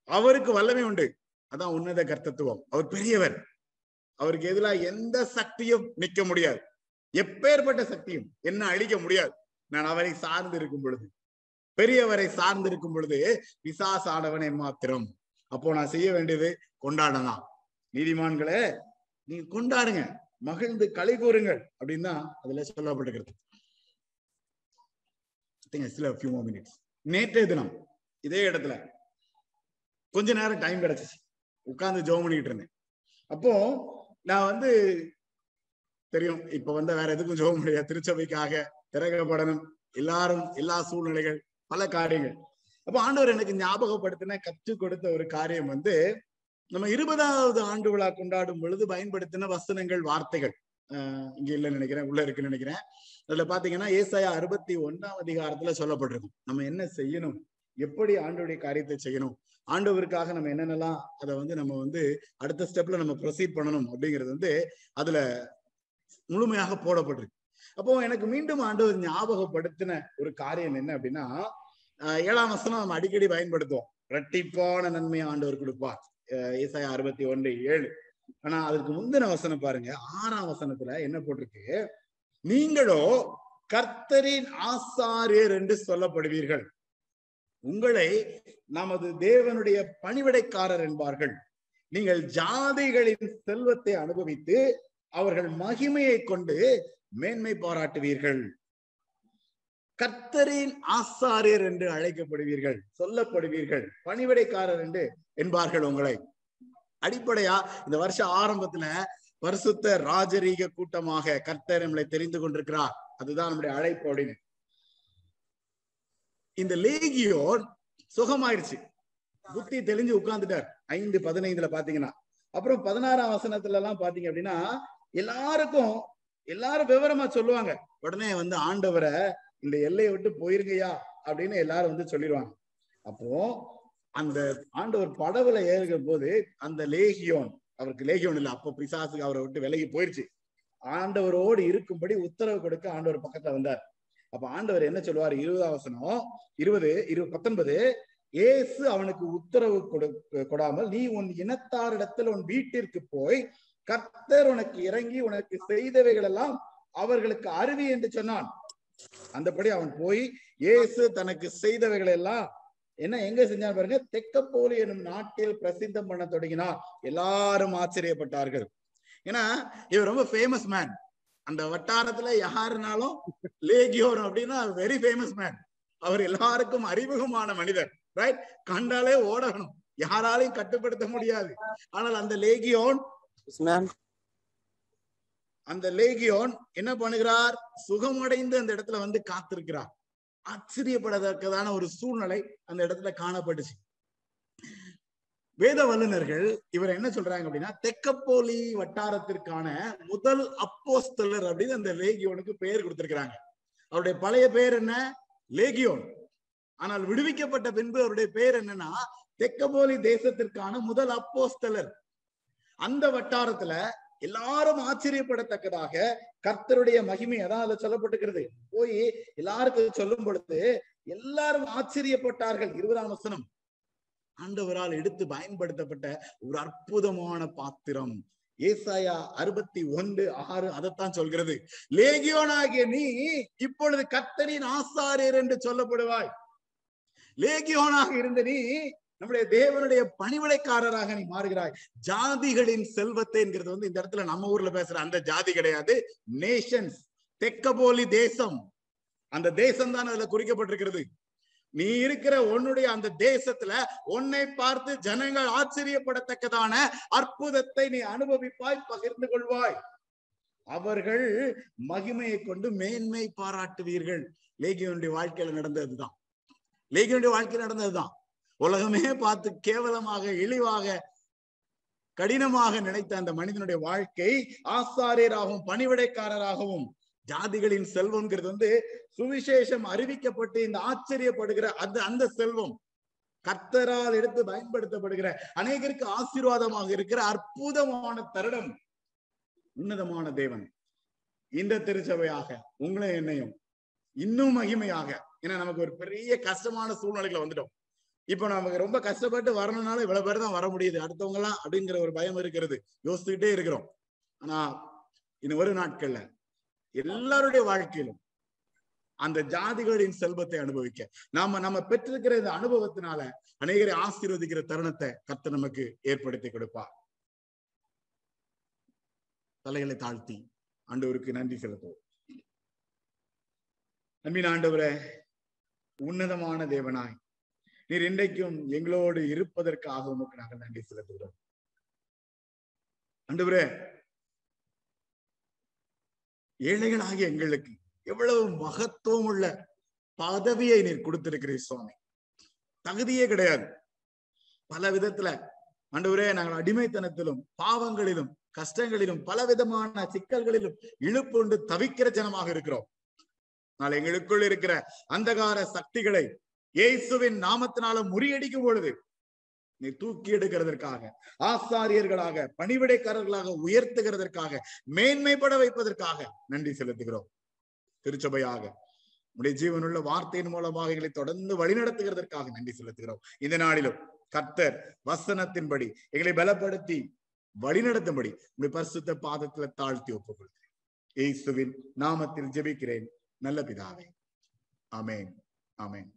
அவருக்கு வல்லமை உண்டு. அதான் உன்னத கர்த்தத்துவம். அவர் பெரியவர். அவருக்கு எதிராக எந்த சக்தியும் நிற்க முடியாது. எப்பேற்பட்ட சக்தியும் என்ன அழிக்க முடியாது. நான் அவரை சார்ந்து இருக்கும் பொழுது பெரியவரை சார்ந்து இருக்கும் பொழுது பிசாஸ் ஆடவனை மாத்திரம். அப்போ நான் செய்ய வேண்டியது கொண்டாடலாம். நீதிமான்களே நீங்க கொண்டாடுங்க. மகிழ்ந்து களி கூறுங்கள். அப்படின்னு தான் அதுல சொல்லப்பட்டிருக்கிறது. சில ஃபியூ மோர் மினிட்ஸ் நேற்றைய தினம் இதே இடத்துல கொஞ்ச நேரம் டைம் கிடைச்சிச்சு. உட்கார்ந்து ஜோம் பண்ணிட்டு இருந்தேன். அப்போ நான் வந்து தெரியும் இப்ப வந்து வேற எதுக்கும் ஜோம் முடியாது. திருச்சபைக்காக திறக்கப்படணும். எல்லாரும் எல்லா சூழ்நிலைகள் பல காரியங்கள். அப்ப ஆண்டவர் எனக்கு ஞாபகப்படுத்தின கற்றுக் கொடுத்த ஒரு காரியம் வந்து நம்ம இருபதாவது ஆண்டு விழா கொண்டாடும் பொழுது பயன்படுத்தின வசனங்கள் வார்த்தைகள். இங்க இல்லைன்னு நினைக்கிறேன். உள்ள இருக்குன்னு நினைக்கிறேன். அதுல பாத்தீங்கன்னா ஏசாயா அறுபத்தி ஒன்னாம் அதிகாரத்துல சொல்லப்பட்டிருக்கும். நம்ம என்ன செய்யணும்? எப்படி ஆண்டோடைய காரியத்தை செய்யணும்? ஆண்டவருக்காக நம்ம என்னென்னலாம் அதை வந்து நம்ம வந்து அடுத்த ஸ்டெப்ல நம்ம ப்ரொசீட் பண்ணணும் அப்படிங்கிறது வந்து அதுல முழுமையாக போடப்பட்டிருக்கு. அப்போ எனக்கு மீண்டும் ஆண்டவர் ஞாபகப்படுத்தின ஒரு காரியம் என்ன அப்படின்னா ஏழாம் வசனம் நம்ம அடிக்கடி பயன்படுத்துவோம். இரட்டிப்பான நன்மையை ஆண்டவர் கொடுப்பார். ஏசாயா அறுபத்தி ஒன்று ஏழு. ஆனா அதுக்கு முந்தின வசனம் பாருங்க. ஆறாம் வசனத்துல என்ன போட்டிருக்கு? நீங்களோ கர்த்தரின் ஆசாரியர் என்று சொல்லப்படுவீர்கள். உங்களை நமது தேவனுடைய பணிவிடைக்காரர் என்பார்கள். நீங்கள் ஜாதிகளின் செல்வத்தை அனுபவித்து அவர்கள் மகிமையை கொண்டு மேன்மை பாராட்டுவீர்கள். கர்த்தரின் ஆசாரியர் என்று அழைக்கப்படுவீர்கள். சொல்லப்படுவீர்கள். பணிவிடைக்காரர் என்று என்பார்கள் உங்களை. அடிப்படையா இந்த வருஷ ஆரம்பத்துல பரிசுத்த ராஜரீக கூட்டமாக கர்த்தர் நம்மளை தெரிந்து கொண்டிருக்கிறார். அதுதான் நம்முடைய அழைப்பு அப்படின்னு. இந்த லேகியோன் சுகமாயிருச்சு. புத்தி தெளிஞ்சு உட்கார்ந்துட்டார். ஐந்து பதினைந்துல பாத்தீங்கன்னா. அப்புறம் பதினாறாம் வசனத்துல எல்லாம் பாத்தீங்க அப்படின்னா எல்லாருக்கும் எல்லாரும் விவரமா சொல்லுவாங்க. உடனே வந்து ஆண்டவரை இந்த எல்லையை விட்டு போயிருங்கய்யா அப்படின்னு எல்லாரும் வந்து சொல்லிடுவாங்க. அப்போ அந்த ஆண்டவர் படவுல ஏறுகிற போது அந்த லேகியோன் அவருக்கு லேகியோன் இல்ல அப்போ பிசாசுக்கு அவரை விட்டு விலகி போயிருச்சு. ஆண்டவரோடு இருக்கும்படி உத்தரவு கொடுக்க ஆண்டவர் பக்கத்துல வந்தார். அப்ப ஆண்டவர் என்ன சொல்லுவார்? இருபதாம் வசனம் இருபது இரு பத்தொன்பது ஏசு அவனுக்கு உத்தரவு கொடு கொடாமல் நீ உன் இனத்தாரிடத்தில் உன் வீட்டிற்கு போய் கர்த்தர் உனக்கு இறங்கி உனக்கு செய்தவைகள் எல்லாம் அவர்களுக்கு அருவி என்று சொன்னான். அந்தபடி அவன் போய் இயேசு தனக்கு செய்தவைகள் எல்லாம் என்ன எங்க செஞ்சான் பாருங்க தெக்கப்போலி என்னும் நாட்டில் பிரசித்தம் பண்ண தொடங்கினார். எல்லாரும் ஆச்சரியப்பட்டார்கள். ஏன்னா இவர் ரொம்ப ஃபேமஸ் மேன் அந்த வட்டாரத்துல யாருனாலும் லேகியோன் அப்படின்னா வெரி ஃபேமஸ் மேன் அவர் எல்லாருக்கும் அறிமுகமான மனிதர் ரைட் கண்டாலே ஓடணும். யாராலையும் கட்டுப்படுத்த முடியாது. ஆனால் அந்த லேகியோன் அந்த லேகியோன் என்ன பண்ணுகிறார்? சுகமடைந்து அந்த இடத்துல வந்து காத்திருக்கிறார். ஆச்சரியப்படத்தக்கதான ஒரு சூழ்நிலை அந்த இடத்துல காணப்பட்டுச்சு. வேத வல்லுநர்கள் இவர் என்ன சொல்றாங்க அப்படின்னா தெக்கப்போலி வட்டாரத்திற்கான முதல் அப்போஸ்தலர் அப்படின்னு அந்த லேகியோனுக்கு பெயர் கொடுத்திருக்கிறாங்க. அவருடைய பழைய பெயர் என்ன? லேகியோன். ஆனால் விடுவிக்கப்பட்ட பின்பு அவருடைய பெயர் என்னன்னா தெக்கப்போலி தேசத்திற்கான முதல் அப்போஸ்தலர். அந்த வட்டாரத்துல எல்லாரும் ஆச்சரியப்படத்தக்கதாக கர்த்தருடைய மகிமை. அதான் அதுல சொல்லப்பட்டுக்கிறது போய் எல்லாருக்கும் சொல்லும் பொழுது எல்லாரும் ஆச்சரியப்பட்டார்கள். இருபதாம் வசனம். ஆண்டவரால் எடுத்து பயன்படுத்தப்பட்ட ஒரு அற்புதமான பாத்திரம். ஏசாயா அறுபத்தி ஒன்று ஆறு அதைத்தான் சொல்கிறது. லேகியோனாகிய நீ இப்பொழுது கர்த்தரின் ஆசாரியர் என்று சொல்லப்படுவாய். லேகியோனாக இருந்த நீ நம்முடைய தேவனுடைய பணிவிடைக்காரராக நீ மாறுகிறாய். ஜாதிகளின் செல்வத்தை என்கிறது வந்து இந்த இடத்துல நம்ம ஊர்ல பேசுற அந்த ஜாதி கிடையாது. நேஷன்ஸ் தெக்கபோலி தேசம். அந்த தேசம் தான் அதுல குறிக்கப்பட்டிருக்கிறது. நீ இருக்கிற உன்னுடைய அந்த தேசத்துல உன்னை பார்த்து ஜனங்கள் ஆச்சரியப்படத்தக்கதான அற்புதத்தை நீ அனுபவிப்பாய் பகிர்ந்து கொள்வாய். அவர்கள் மகிமையை கொண்டு மேன்மை பாராட்டுவீர்கள். லேகியனுடைய வாழ்க்கையில நடந்ததுதான். லேகியனுடைய வாழ்க்கையில நடந்ததுதான். உலகமே பார்த்து கேவலமாக இழிவாக கடினமாக நினைத்த அந்த மனிதனுடைய வாழ்க்கை ஆசாரியராகவும் பணிவிடைக்காரராகவும் ஜாதிகளின் செல்வம்ங்கிறது வந்து சுவிசேஷம் அறிவிக்கப்பட்டு இந்த ஆச்சரியப்படுகிற அது அந்த செல்வம் கர்த்தரால் எடுத்து பயன்படுத்தப்படுகிற அநேகருக்கு ஆசீர்வாதமாக இருக்கிற அற்புதமான தருணம் உன்னதமான தேவன். இந்த திருச்சபையாக உங்களையும் என்னையும் இன்னும் மகிமையாக ஏன்னா நமக்கு ஒரு பெரிய கஷ்டமான சூழ்நிலைகளை வந்துட்டோம். இப்ப நமக்கு ரொம்ப கஷ்டப்பட்டு வரணும்னாலும் இவ்வளவு பேர் தான் வர முடியுது. அடுத்தவங்க எல்லாம் அப்படிங்கிற ஒரு பயம் இருக்கிறது. யோசிச்சுக்கிட்டே இருக்கிறோம். ஆனா இன்னும் ஒரு நாட்கள்ல எல்லாருடைய வாழ்க்கையிலும் அந்த ஜாதிகளின் செல்வத்தை அனுபவிக்க. நாம நம்ம பெற்றிருக்கிற இந்த அனுபவத்தினால அநேகரை ஆசீர்வதிக்கிற தருணத்தை கத்த நமக்கு ஏற்படுத்தி கொடுப்பார். தலைகளை தாழ்த்தி ஆண்டவருக்கு நன்றி செலுத்துவோம். நம்பின ஆண்டவரே உன்னதமான தேவனாய் நீர் இன்றைக்கும் எங்களோடு இருப்பதற்காக உமக்கு நாங்கள் நன்றி செலுத்துகிறோம். அன்றுவரே ஏழைகளாகிய எங்களுக்கு எவ்வளவு மகத்துவம் உள்ள பதவியை நீர் கொடுத்திருக்கிறீர் சுவாமி. தகுதியே கிடையாது. பல விதத்துல அன்றுவரே நாங்கள் அடிமைத்தனத்திலும் பாவங்களிலும் கஷ்டங்களிலும் பல விதமான சிக்கல்களிலும் இழுப்புண்டு தவிக்கிற ஜனமாக இருக்கிறோம். நாள் எங்களுக்குள் இருக்கிற அந்தகார சக்திகளை இயேசுவின் நாமத்தினால முறியடிக்கும் பொழுது நீ தூக்கி எடுக்கிறதற்காக ஆசாரியர்களாக பணிவிடைக்காரர்களாக உயர்த்துகிறதற்காக மேன்மைப்பட வைப்பதற்காக நன்றி செலுத்துகிறோம். திருச்சபையாக உடைய ஜீவனுள்ள வார்த்தையின் மூலமாக எங்களை தொடர்ந்து வழிநடத்துகிறதற்காக நன்றி செலுத்துகிறோம். இந்த நாளிலும் கர்த்தர் வசனத்தின்படி எங்களை பலப்படுத்தி வழிநடத்தும்படி உடைய பரிசுத்த பாதத்துல தாழ்த்தி ஒப்புக்கொள்கிறேன். இயேசுவின் நாமத்தில் ஜெபிக்கிறேன். நல்ல பிதாவே. அமேன் அமேன்